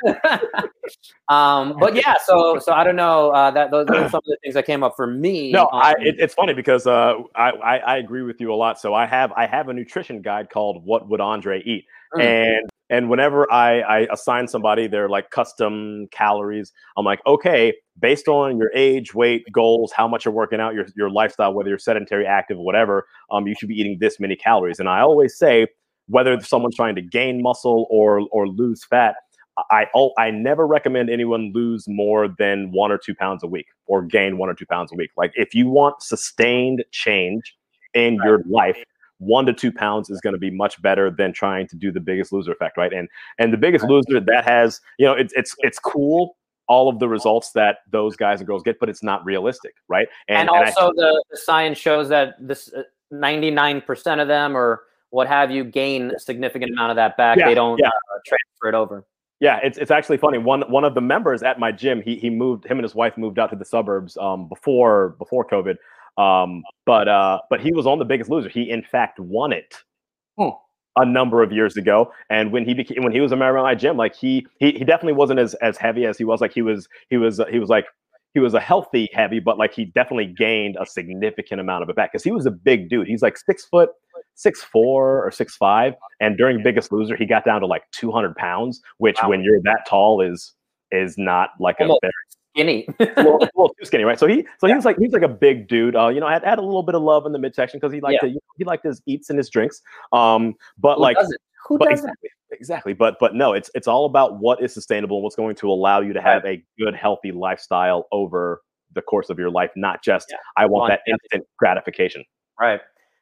um, but yeah, so so I don't know. Uh, that those, are some of the things that came up for me. No, um, I, it, it's funny because uh, I, I, I agree with you a lot. So I have I have a nutrition guide called "What Would Andre Eat," mm. and and whenever I, I assign somebody their like custom calories, I'm like, okay, based on your age, weight, goals, how much you're working out, your, your lifestyle, whether you're sedentary, active, whatever, um, you should be eating this many calories. And I always say, whether someone's trying to gain muscle or or lose fat, I I never recommend anyone lose more than one or two pounds a week or gain one or two pounds a week. Like if you want sustained change in your life, one to two pounds is going to be much better than trying to do the biggest loser effect, right? And and the biggest loser that has, you know, it's it's it's cool all of the results that those guys and girls get, but it's not realistic, right? And, and also and I, the, the, science shows that this uh, ninety nine percent of them or what have you gain a significant amount of that back. Yeah, they don't yeah. uh, transfer it over. Yeah, it's, it's actually funny. One one of the members at my gym, he he moved him and his wife moved out to the suburbs um, before before COVID. Um, but uh, but he was on The Biggest Loser. He in fact won it hmm. A number of years ago. And when he became when he was a of gym, like he he he definitely wasn't as as heavy as he was. Like he was he was he was like he was a healthy heavy, but like he definitely gained a significant amount of it back because he was a big dude. He's like six foot, six four or six five, and during Biggest Loser, he got down to like two hundred pounds, which wow. when you're that tall is is not like Almost. a very skinny, a, little, a, little, too skinny, right? So he, so he was like, he's like a big dude. Uh, you know, I had, had a little bit of love in the midsection because he liked yeah. to, he liked his eats and his drinks. Um, but Who like, doesn't? Who but doesn't? Exactly, exactly. But but no, it's it's all about what is sustainable and what's going to allow you to have a good, healthy lifestyle over the course of your life, not just yeah. I want that instant gratification. Right.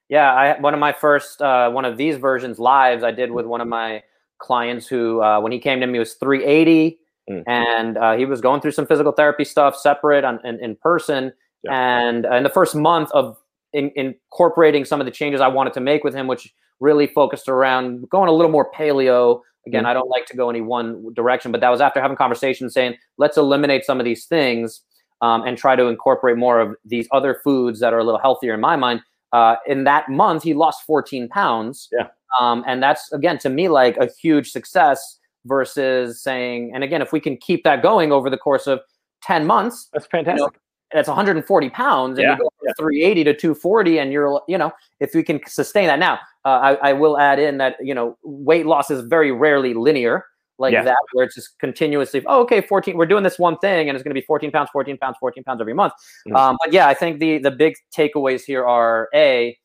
Yeah. I one of my first uh, one of these versions lives I did with one of my clients who uh, when he came to me was 380 Mm. And uh, he was going through some physical therapy stuff separate on, in, in person. Yeah. And uh, in the first month of in, incorporating some of the changes I wanted to make with him, which really focused around going a little more paleo. Again, mm. I don't like to go any one direction, but that was after having conversations saying, let's eliminate some of these things um, and try to incorporate more of these other foods that are a little healthier in my mind. Uh, in that month, he lost 14 pounds. Yeah. Um, and that's, again, to me, like a huge success versus saying, and again, if we can keep that going over the course of 10 months, that's fantastic. You know, that's 140 pounds and yeah, you go from yeah. 380 to 240 and you're you know if we can sustain that now uh, I, I, will add in that you know weight loss is very rarely linear like yeah. that where it's just continuously oh okay 14 we're doing this one thing and it's going to be 14 pounds 14 pounds 14 pounds every month mm-hmm. um, but yeah i think the the big takeaways here are a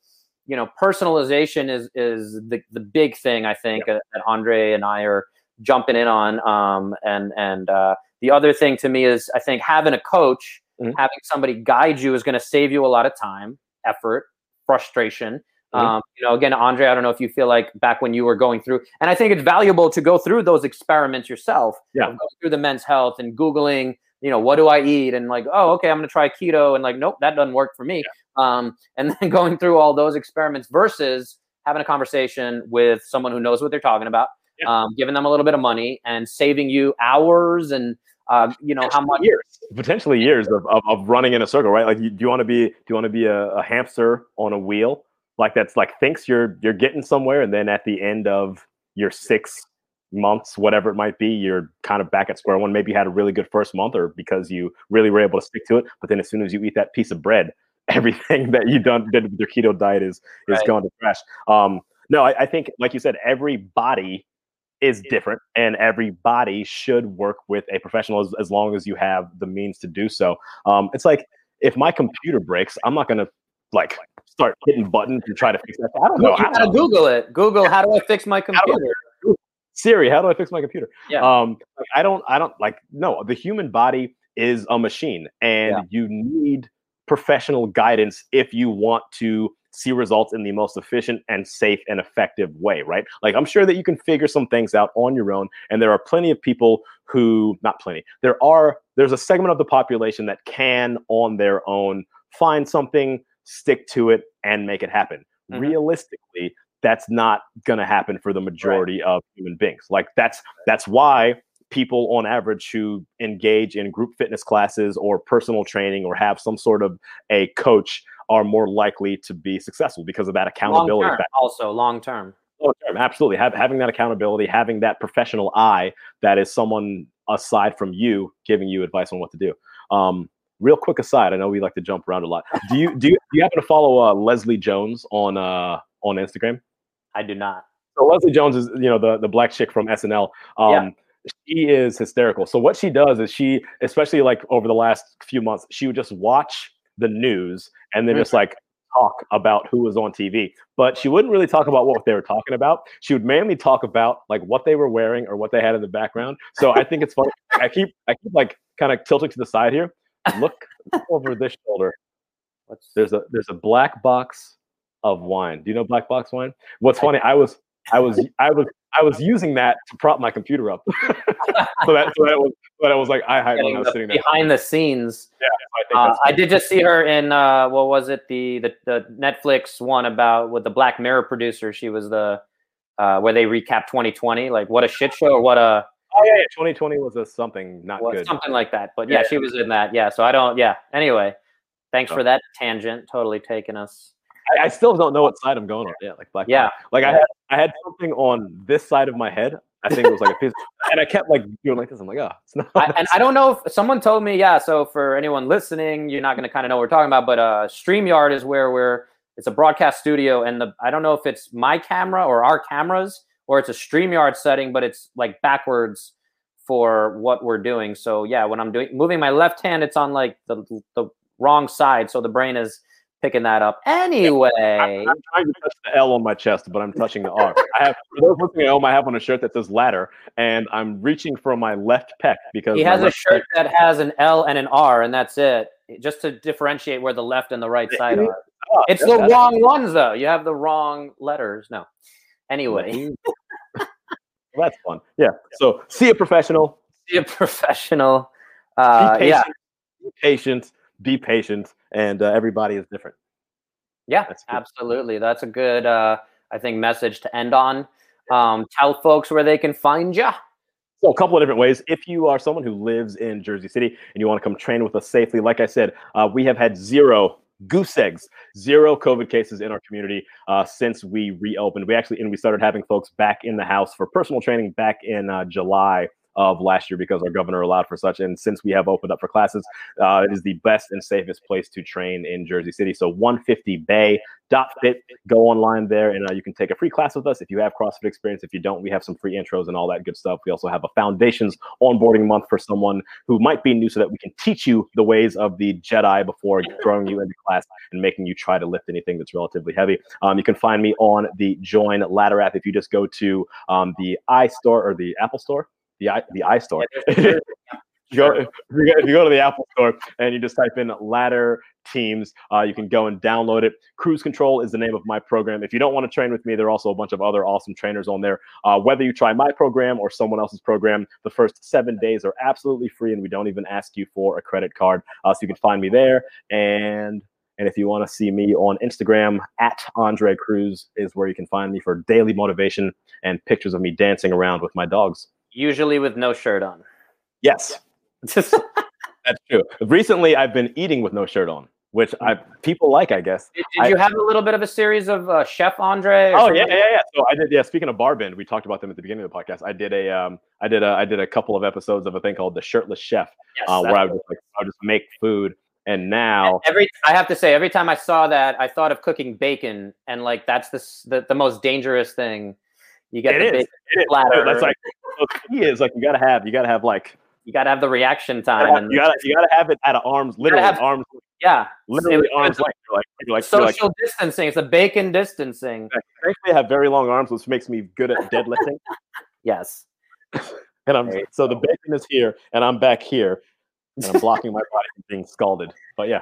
you know personalization is is the, the big thing i think that andre and i are jumping in on. Um, and and uh, the other thing to me is I think having a coach, mm-hmm. having somebody guide you is going to save you a lot of time, effort, frustration. Mm-hmm. Um, you know, again, Andre, I don't know if you feel like back when you were going through, and I think it's valuable to go through those experiments yourself. Yeah. Go through the men's health and Googling, you know, what do I eat? And like, oh, okay, I'm going to try keto. And like, nope, that doesn't work for me. Yeah. Um, and then going through all those experiments versus having a conversation with someone who knows what they're talking about, yeah. um, giving them a little bit of money and saving you hours and uh, you know how much years, potentially years of, of, of, running in a circle, right? Like, you, do you want to be do you want to be a, a hamster on a wheel, like that's like thinks you're you're getting somewhere, and then at the end of your six months, whatever it might be, you're kind of back at square one. Maybe you had a really good first month, or because you really were able to stick to it, but then as soon as you eat that piece of bread, everything that you done did with your keto diet is is right. going to trash. Um, no, I, I think, like you said, every body is different and every body should work with a professional as, as long as you have the means to do so. Um, it's like if my computer breaks i'm not going to like start hitting buttons and try to fix that. I don't know you gotta google it. Google how do i fix my computer? Siri how do i fix my computer? Yeah. um, i don't i don't like no the human body is a machine and yeah. you need professional guidance if you want to see results in the most efficient and safe and effective way, right? Like I'm sure that you can figure some things out on your own. And there are plenty of people who, not plenty, there are, there's a segment of the population that can on their own find something, stick to it, and make it happen. Mm-hmm. Realistically, that's not going to happen for the majority right. of human beings. Like that's that's why people on average who engage in group fitness classes or personal training or have some sort of a coach are more likely to be successful because of that accountability. Long also, long term. Long term, absolutely. Have, having that accountability, having that professional eye that is someone aside from you giving you advice on what to do. Um, real quick aside, I know we like to jump around a lot. Do you do you, do you happen to follow uh, Leslie Jones on uh, on Instagram? I do not. So Leslie Jones is you know the the black chick from SNL. Um, yeah she is hysterical. So what she does is she, especially like over the last few months, she would just watch the news and then just mm-hmm. like talk about who was on TV. But she wouldn't really talk about what they were talking about. She would mainly talk about like what they were wearing or what they had in the background. So I think it's funny. I keep I keep like kind of tilting to the side here. Look over this shoulder. There's a there's a black box of wine. Do you know black box wine? What's funny, I was I was I was I was using that to prop my computer up. so that so that was that I was like I had when I was sitting there. Behind the scenes. Yeah, I, uh, I, did just see her in uh, what was it the, the the Netflix one about with the Black Mirror producer. She was the uh, where they recap 2020. Like what a shit show or what a. Oh yeah, yeah. 2020 was a something not well, good. Something like that. But yeah, yeah, she was in that. Yeah. So I don't. Yeah. Anyway, thanks oh. for that tangent. Totally taking us. I, I, still don't know what side I'm going on. Yeah, like black. Yeah, like I had I had something on this side of my head. I think it was like a piece, and I kept like doing like this. I'm like, oh, it's not. I, and I don't know if someone told me. Yeah, so for anyone listening, you're not going to kind of know what we're talking about. But uh, Streamyard is where we're. It's a broadcast studio, and the I don't know if it's my camera or our cameras or it's a Streamyard setting, but it's like backwards for what we're doing. So yeah, when I'm doing moving my left hand, it's on like the the wrong side, so the brain is picking that up. Anyway, I'm, I'm, trying to touch the L on my chest, but I'm touching the R. I have for those listening at home, I have on a shirt that says ladder, and I'm reaching for my left pec because he has a shirt pec, that has an L and an R, and that's it, just to differentiate where the left and the right side are. Oh, it's the wrong ones, though. You have the wrong letters. No. Anyway. well, that's fun. Yeah. So see a professional. See a professional. Uh, be patient, yeah. Be patient. Be patient and uh, everybody is different. Yeah, That's absolutely. That's a good, uh, I think, message to end on. Um, tell folks where they can find you. So, a couple of different ways. If you are someone who lives in Jersey City and you want to come train with us safely, like I said, uh, we have had zero goose eggs, zero COVID cases in our community uh, since we reopened. We actually and we started having folks back in the house for personal training back in uh, July of last year because our governor allowed for such. And since we have opened up for classes, uh, it is the best and safest place to train in Jersey City. So 150 Bay dot fit. Go online there and uh, you can take a free class with us if you have CrossFit experience. If you don't, we have some free intros and all that good stuff. We also have a foundations onboarding month for someone who might be new so that we can teach you the ways of the Jedi before throwing you into class and making you try to lift anything that's relatively heavy. Um, you can find me on the Join Ladder app if you just go to um, the iStore or the Apple Store the i the iStore. you go, if you go to the Apple Store and you just type in ladder teams, uh, you can go and download it. Cruz Control is the name of my program. If you don't want to train with me, there are also a bunch of other awesome trainers on there. Uh, whether you try my program or someone else's program, the first seven days are absolutely free, and we don't even ask you for a credit card. Uh, so you can find me there. And and if you want to see me on Instagram, at Andre Cruz is where you can find me for daily motivation and pictures of me dancing around with my dogs usually with no shirt on. Yes. That's true. Recently, I've been eating with no shirt on, which I people like, I guess. did, did you have a little bit of a series of uh, Chef Andre? Oh yeah, yeah, yeah. So I did. Yeah, speaking of Barbend, we talked about them at the beginning of the podcast. I did a, um, I did a, I did a couple of episodes of a thing called the Shirtless Chef, Yes, uh, where I would just like, I would just make food. And now, every I have to say, every time I saw that, I thought of cooking bacon, and like that's the the, the most dangerous thing. You get it the is, bacon it is. splatter. That's like the key is like you gotta have, you gotta have like, you got to have the reaction you time. gotta, And, you gotta, you gotta have it at a arms, literally have- arms, yeah, literally it- arms. Like, like, like, social distancing. It's a bacon distancing. I have very long arms, which makes me good at deadlifting. Yes. And I'm you so the bacon is here, and I'm back here, and I'm blocking my body from being scalded. But yeah,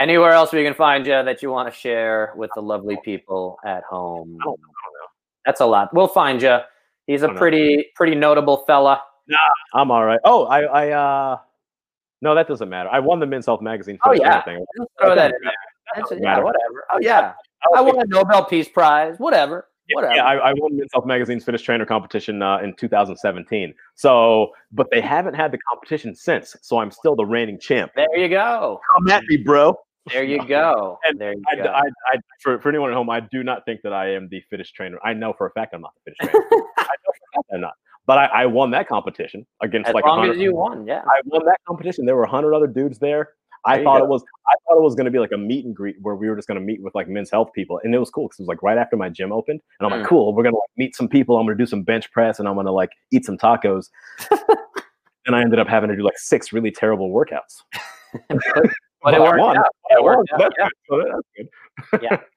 Anywhere else we can find you that you want to share with the lovely people at home? I don't, I don't know. That's a lot. We'll find you. He's a don't know. pretty pretty notable fella. Nah, I'm all right. Oh, I, I, uh, no, that doesn't matter. I won the Men's Health Magazine. Oh, yeah. Thing. Just throw that in there. That That's doesn't yeah, matter. whatever. Oh yeah. I won a Nobel Peace Prize. Whatever. Whatever. Yeah, I, I won Men's Health Magazine's Fitness Trainer competition uh, in 2017. So, but they haven't had the competition since. So I'm still the reigning champ. there you go. Come at me, bro. There you go. And there you I, go. I, I, for, for anyone at home, I do not think that I am the fittest trainer. I know for a fact I'm not the fittest trainer. I know for a fact I'm not. But I, I won that competition against as like long 100 as you won, yeah. I won that competition. There were hundred other dudes there. I There thought it was I thought it was going to be like a meet and greet where we were just going to meet with like men's health people, and it was cool because it was like right after my gym opened, and I'm Mm. like, cool, we're gonna like meet some people. I'm gonna do some bench press, and I'm gonna like eat some tacos. and I ended up having to do like six really terrible workouts. But it worked won. out. It worked out, That's yeah. So that's good.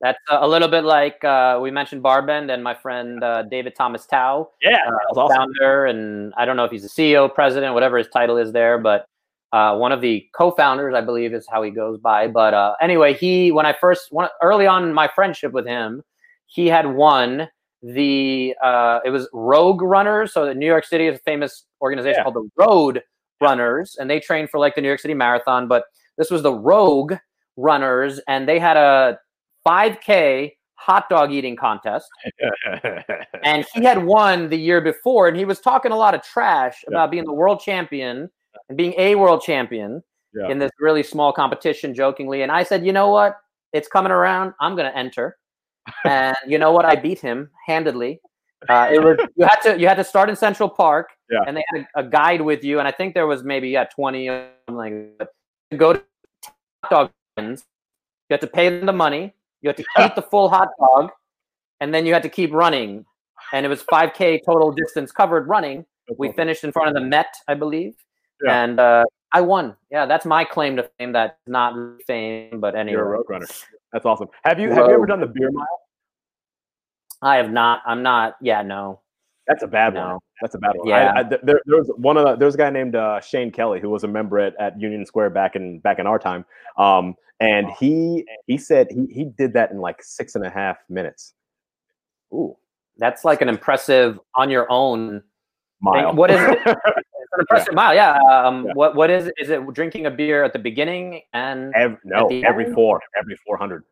That's uh, a little bit like uh, we mentioned Barbend and my friend uh, David Thomas Tao, Yeah, uh, awesome. founder, and I don't know if he's a CEO, president, whatever his title is there, but uh, one of the co-founders, I believe, is how he goes by. But uh, anyway, he when I first one, early on in my friendship with him, he had won the uh, it was Rogue Runners. So the New York City is a famous organization Yeah. called the Road Runners, and they train for like the New York City Marathon. But this was the Rogue Runners, and they had a 5K hot dog eating contest and he had won the year before and he was talking a lot of trash Yeah. about being the world champion and being a world champion Yeah. in this really small competition jokingly and i said you know what it's coming around i'm going to enter and you know what i beat him handedly uh, it was you had to you had to start in central park Yeah. and they had a, a guide with you and i think there was maybe yeah 20 something like. To go to hot dog you had to pay them the money you had to eat the full hot dog and then you had to keep running and it was 5k total distance covered running we finished in front of the met i believe Yeah. and uh, i won yeah that's my claim to fame that's not fame but anyway You're a road runner. That's awesome. Have you have you ever done the beer mile? i have not i'm not yeah no That's a bad No. one. That's a bad one. Yeah. I, I, there, there was one of the, there was a guy named uh, Shane Kelly who was a member at, at Union Square back in back in our time, um, and he he said he he did that in like six and a half minutes. Ooh, that's like an impressive on your own mile. what is it? An impressive mile yeah um Yeah. what what is it is it drinking a beer at the beginning and Every, no, every end? four, every four hundred.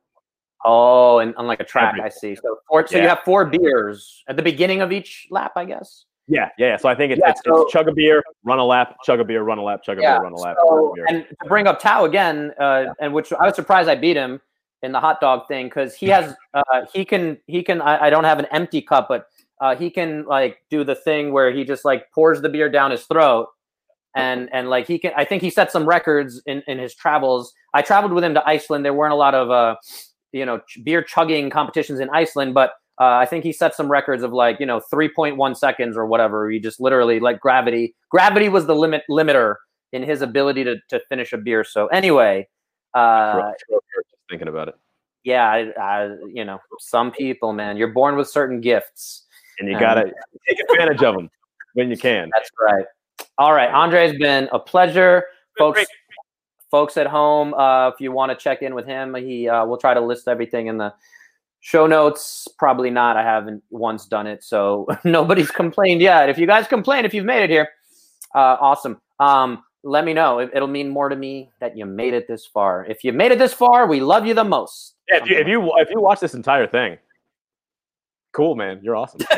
oh and on like a track i see so four so you have four beers at the beginning of each lap i guess Yeah, yeah. yeah. So I think it's, Yeah, it's, so- it's chug a beer, run a lap, chug a beer, run a lap, chug a Yeah, beer, run a lap. a So, and to bring up Tao again, uh, and which I was surprised I beat him in the hot dog thing because he has uh, he can he can I, I don't have an empty cup, but uh, he can like do the thing where he just like pours the beer down his throat, and and like he can I think he set some records in in his travels. I traveled with him to Iceland. There weren't a lot of uh, you know beer chugging competitions in Iceland, but uh, I think he set some records of like you know 3.1 seconds or whatever. He just literally like gravity. Gravity was the limit limiter in his ability to, to finish a beer. So anyway, uh, Throat- throat hurts just thinking about it. yeah, I, I, you know, some people, man, you're born with certain gifts. And you Um, gotta take advantage of them when you can. That's right. All right, Andre has been a pleasure, folks. Great. Folks at home, uh, if you want to check in with him, he uh, will try to list everything in the show notes. Probably not. I haven't once done it, so nobody's complained yet. If you guys complain, if you've made it here, uh, awesome. Um, let me know. It, it'll mean more to me that you made it this far. If you made it this far, we love you the most. Yeah, if you, if you if you watch this entire thing, cool man, you're awesome.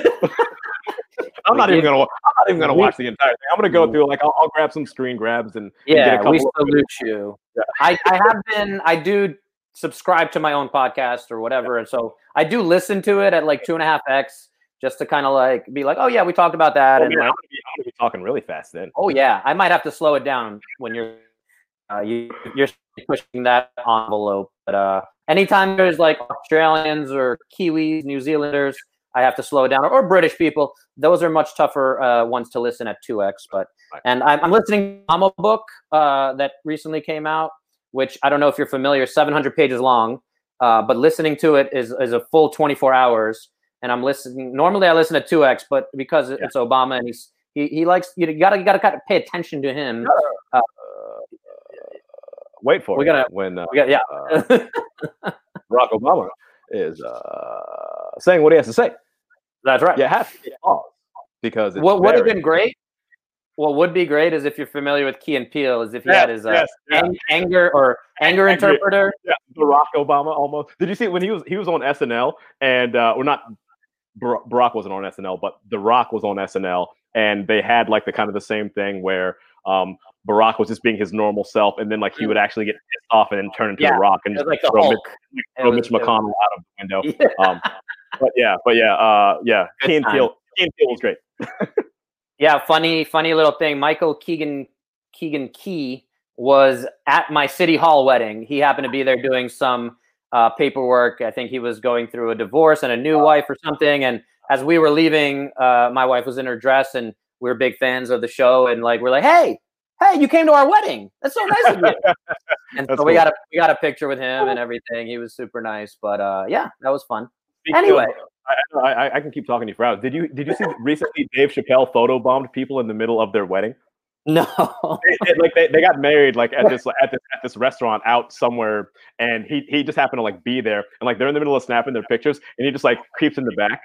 I'm not even gonna. I'm not even gonna watch the entire thing. I'm gonna go through like I'll, I'll grab some screen grabs and, and get a Yeah, couple we of- salute you. Yeah. I, I have been, I do subscribe to my own podcast or whatever. And so I do listen to it at like two and a half X just to kind of like be like, oh, yeah, we talked about that. Oh, and man, I'm, like, gonna be, I'm gonna be talking really fast then. oh, yeah, I might have to slow it down when you're, uh, you, you're pushing that envelope. But uh, anytime there's like Australians or Kiwis, New Zealanders, I have to slow it down, or, or British people. Those are much tougher uh, ones to listen at 2x. But and I'm, I'm listening to a book uh, that recently came out, which I don't know if you're familiar, 700 pages long. Uh, but listening to it is is a full 24 hours. And I'm listening. Normally, I listen to 2x, but because Yeah. it's Obama and he's he, he likes you gotta you gotta kind of pay attention to him. Uh, wait for We it. gotta- when uh, We got, yeah. uh, Barack Obama is uh, saying what he has to say. That's right. You have to pause because it's what would have been great? What would be great is if you're familiar with Key and Peele, is if he had his uh, yes, ang- anger or anger interpreter. Yeah, Barack Obama almost. Did you see when he was he was on SNL and uh, or not? Bar- Barack wasn't on SNL, but The Rock was on SNL, and they had like the kind of the same thing where um, Barack was just being his normal self, and then like he would actually get pissed off and then turn into Yeah, The Rock and just like throw, Mitch, throw was- Mitch it was- McConnell out of the window. Yeah. Um, but yeah, but yeah, uh, yeah, Good Key and. Peele, Key and Peele was great. Yeah, funny, funny little thing. Michael Keegan Keegan Key was at my city hall wedding. He happened to be there doing some uh, paperwork. I think he was going through a divorce and a new wife or something. And as we were leaving, uh, my wife was in her dress, and we are big fans of the show. And like, we're like, "Hey, hey, you came to our wedding. That's so nice of you." And That's so we cool. got a we got a picture with him and everything. He was super nice. But uh, yeah, that was fun. Speaking of- Anyway. I, I, I can keep talking to you for hours. Did you did you see recently Dave Chappelle photo bombed people in the middle of their wedding? No. They- they- like they, they got married like at this at this at this restaurant out somewhere, and he he just happened to like be there, and like they're in the middle of snapping their pictures, and he just like creeps in the back.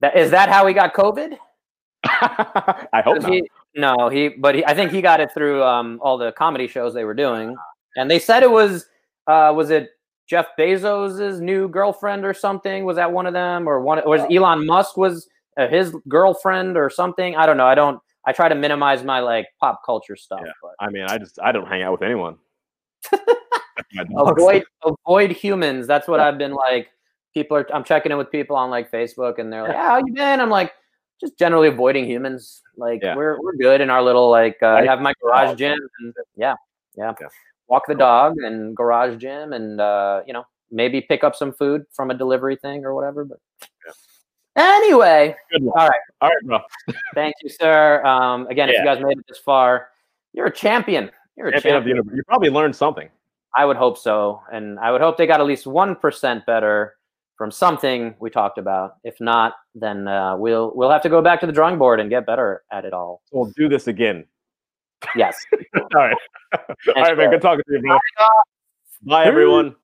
That, is that how he got COVID? I hope not. He, no, he, but he, I think he got it through um, all the comedy shows they were doing, and they said it was, uh, was it Jeff Bezos's new girlfriend or something? Was that one of them, or one? Was Elon Musk was uh, his girlfriend or something? I don't know. I don't. I try to minimize my like pop culture stuff. Yeah. But I mean, I just I don't hang out with anyone. Avoid avoid humans. That's what I've been like. People are. I'm checking in with people on like Facebook, and they're like, "Yeah, how you been?" I'm like, just generally avoiding humans. Like Yeah. we're we're good in our little like. Uh, I have my garage gym, and yeah, Yeah. Walk the dog and garage gym, and uh, you know maybe pick up some food from a delivery thing or whatever. But anyway, all right. All right, bro. Thank you, sir. Um, again, if you guys made it this far, you're a champion. You're a Champion of the champion. universe. You probably learned something. I would hope so, and I would hope they got at least one percent better from something we talked about. If not, then uh, we'll we'll have to go back to the drawing board and get better at it all. We'll do this again. Yes. All right. All right, man. Good talking to you, bro. Bye, everyone.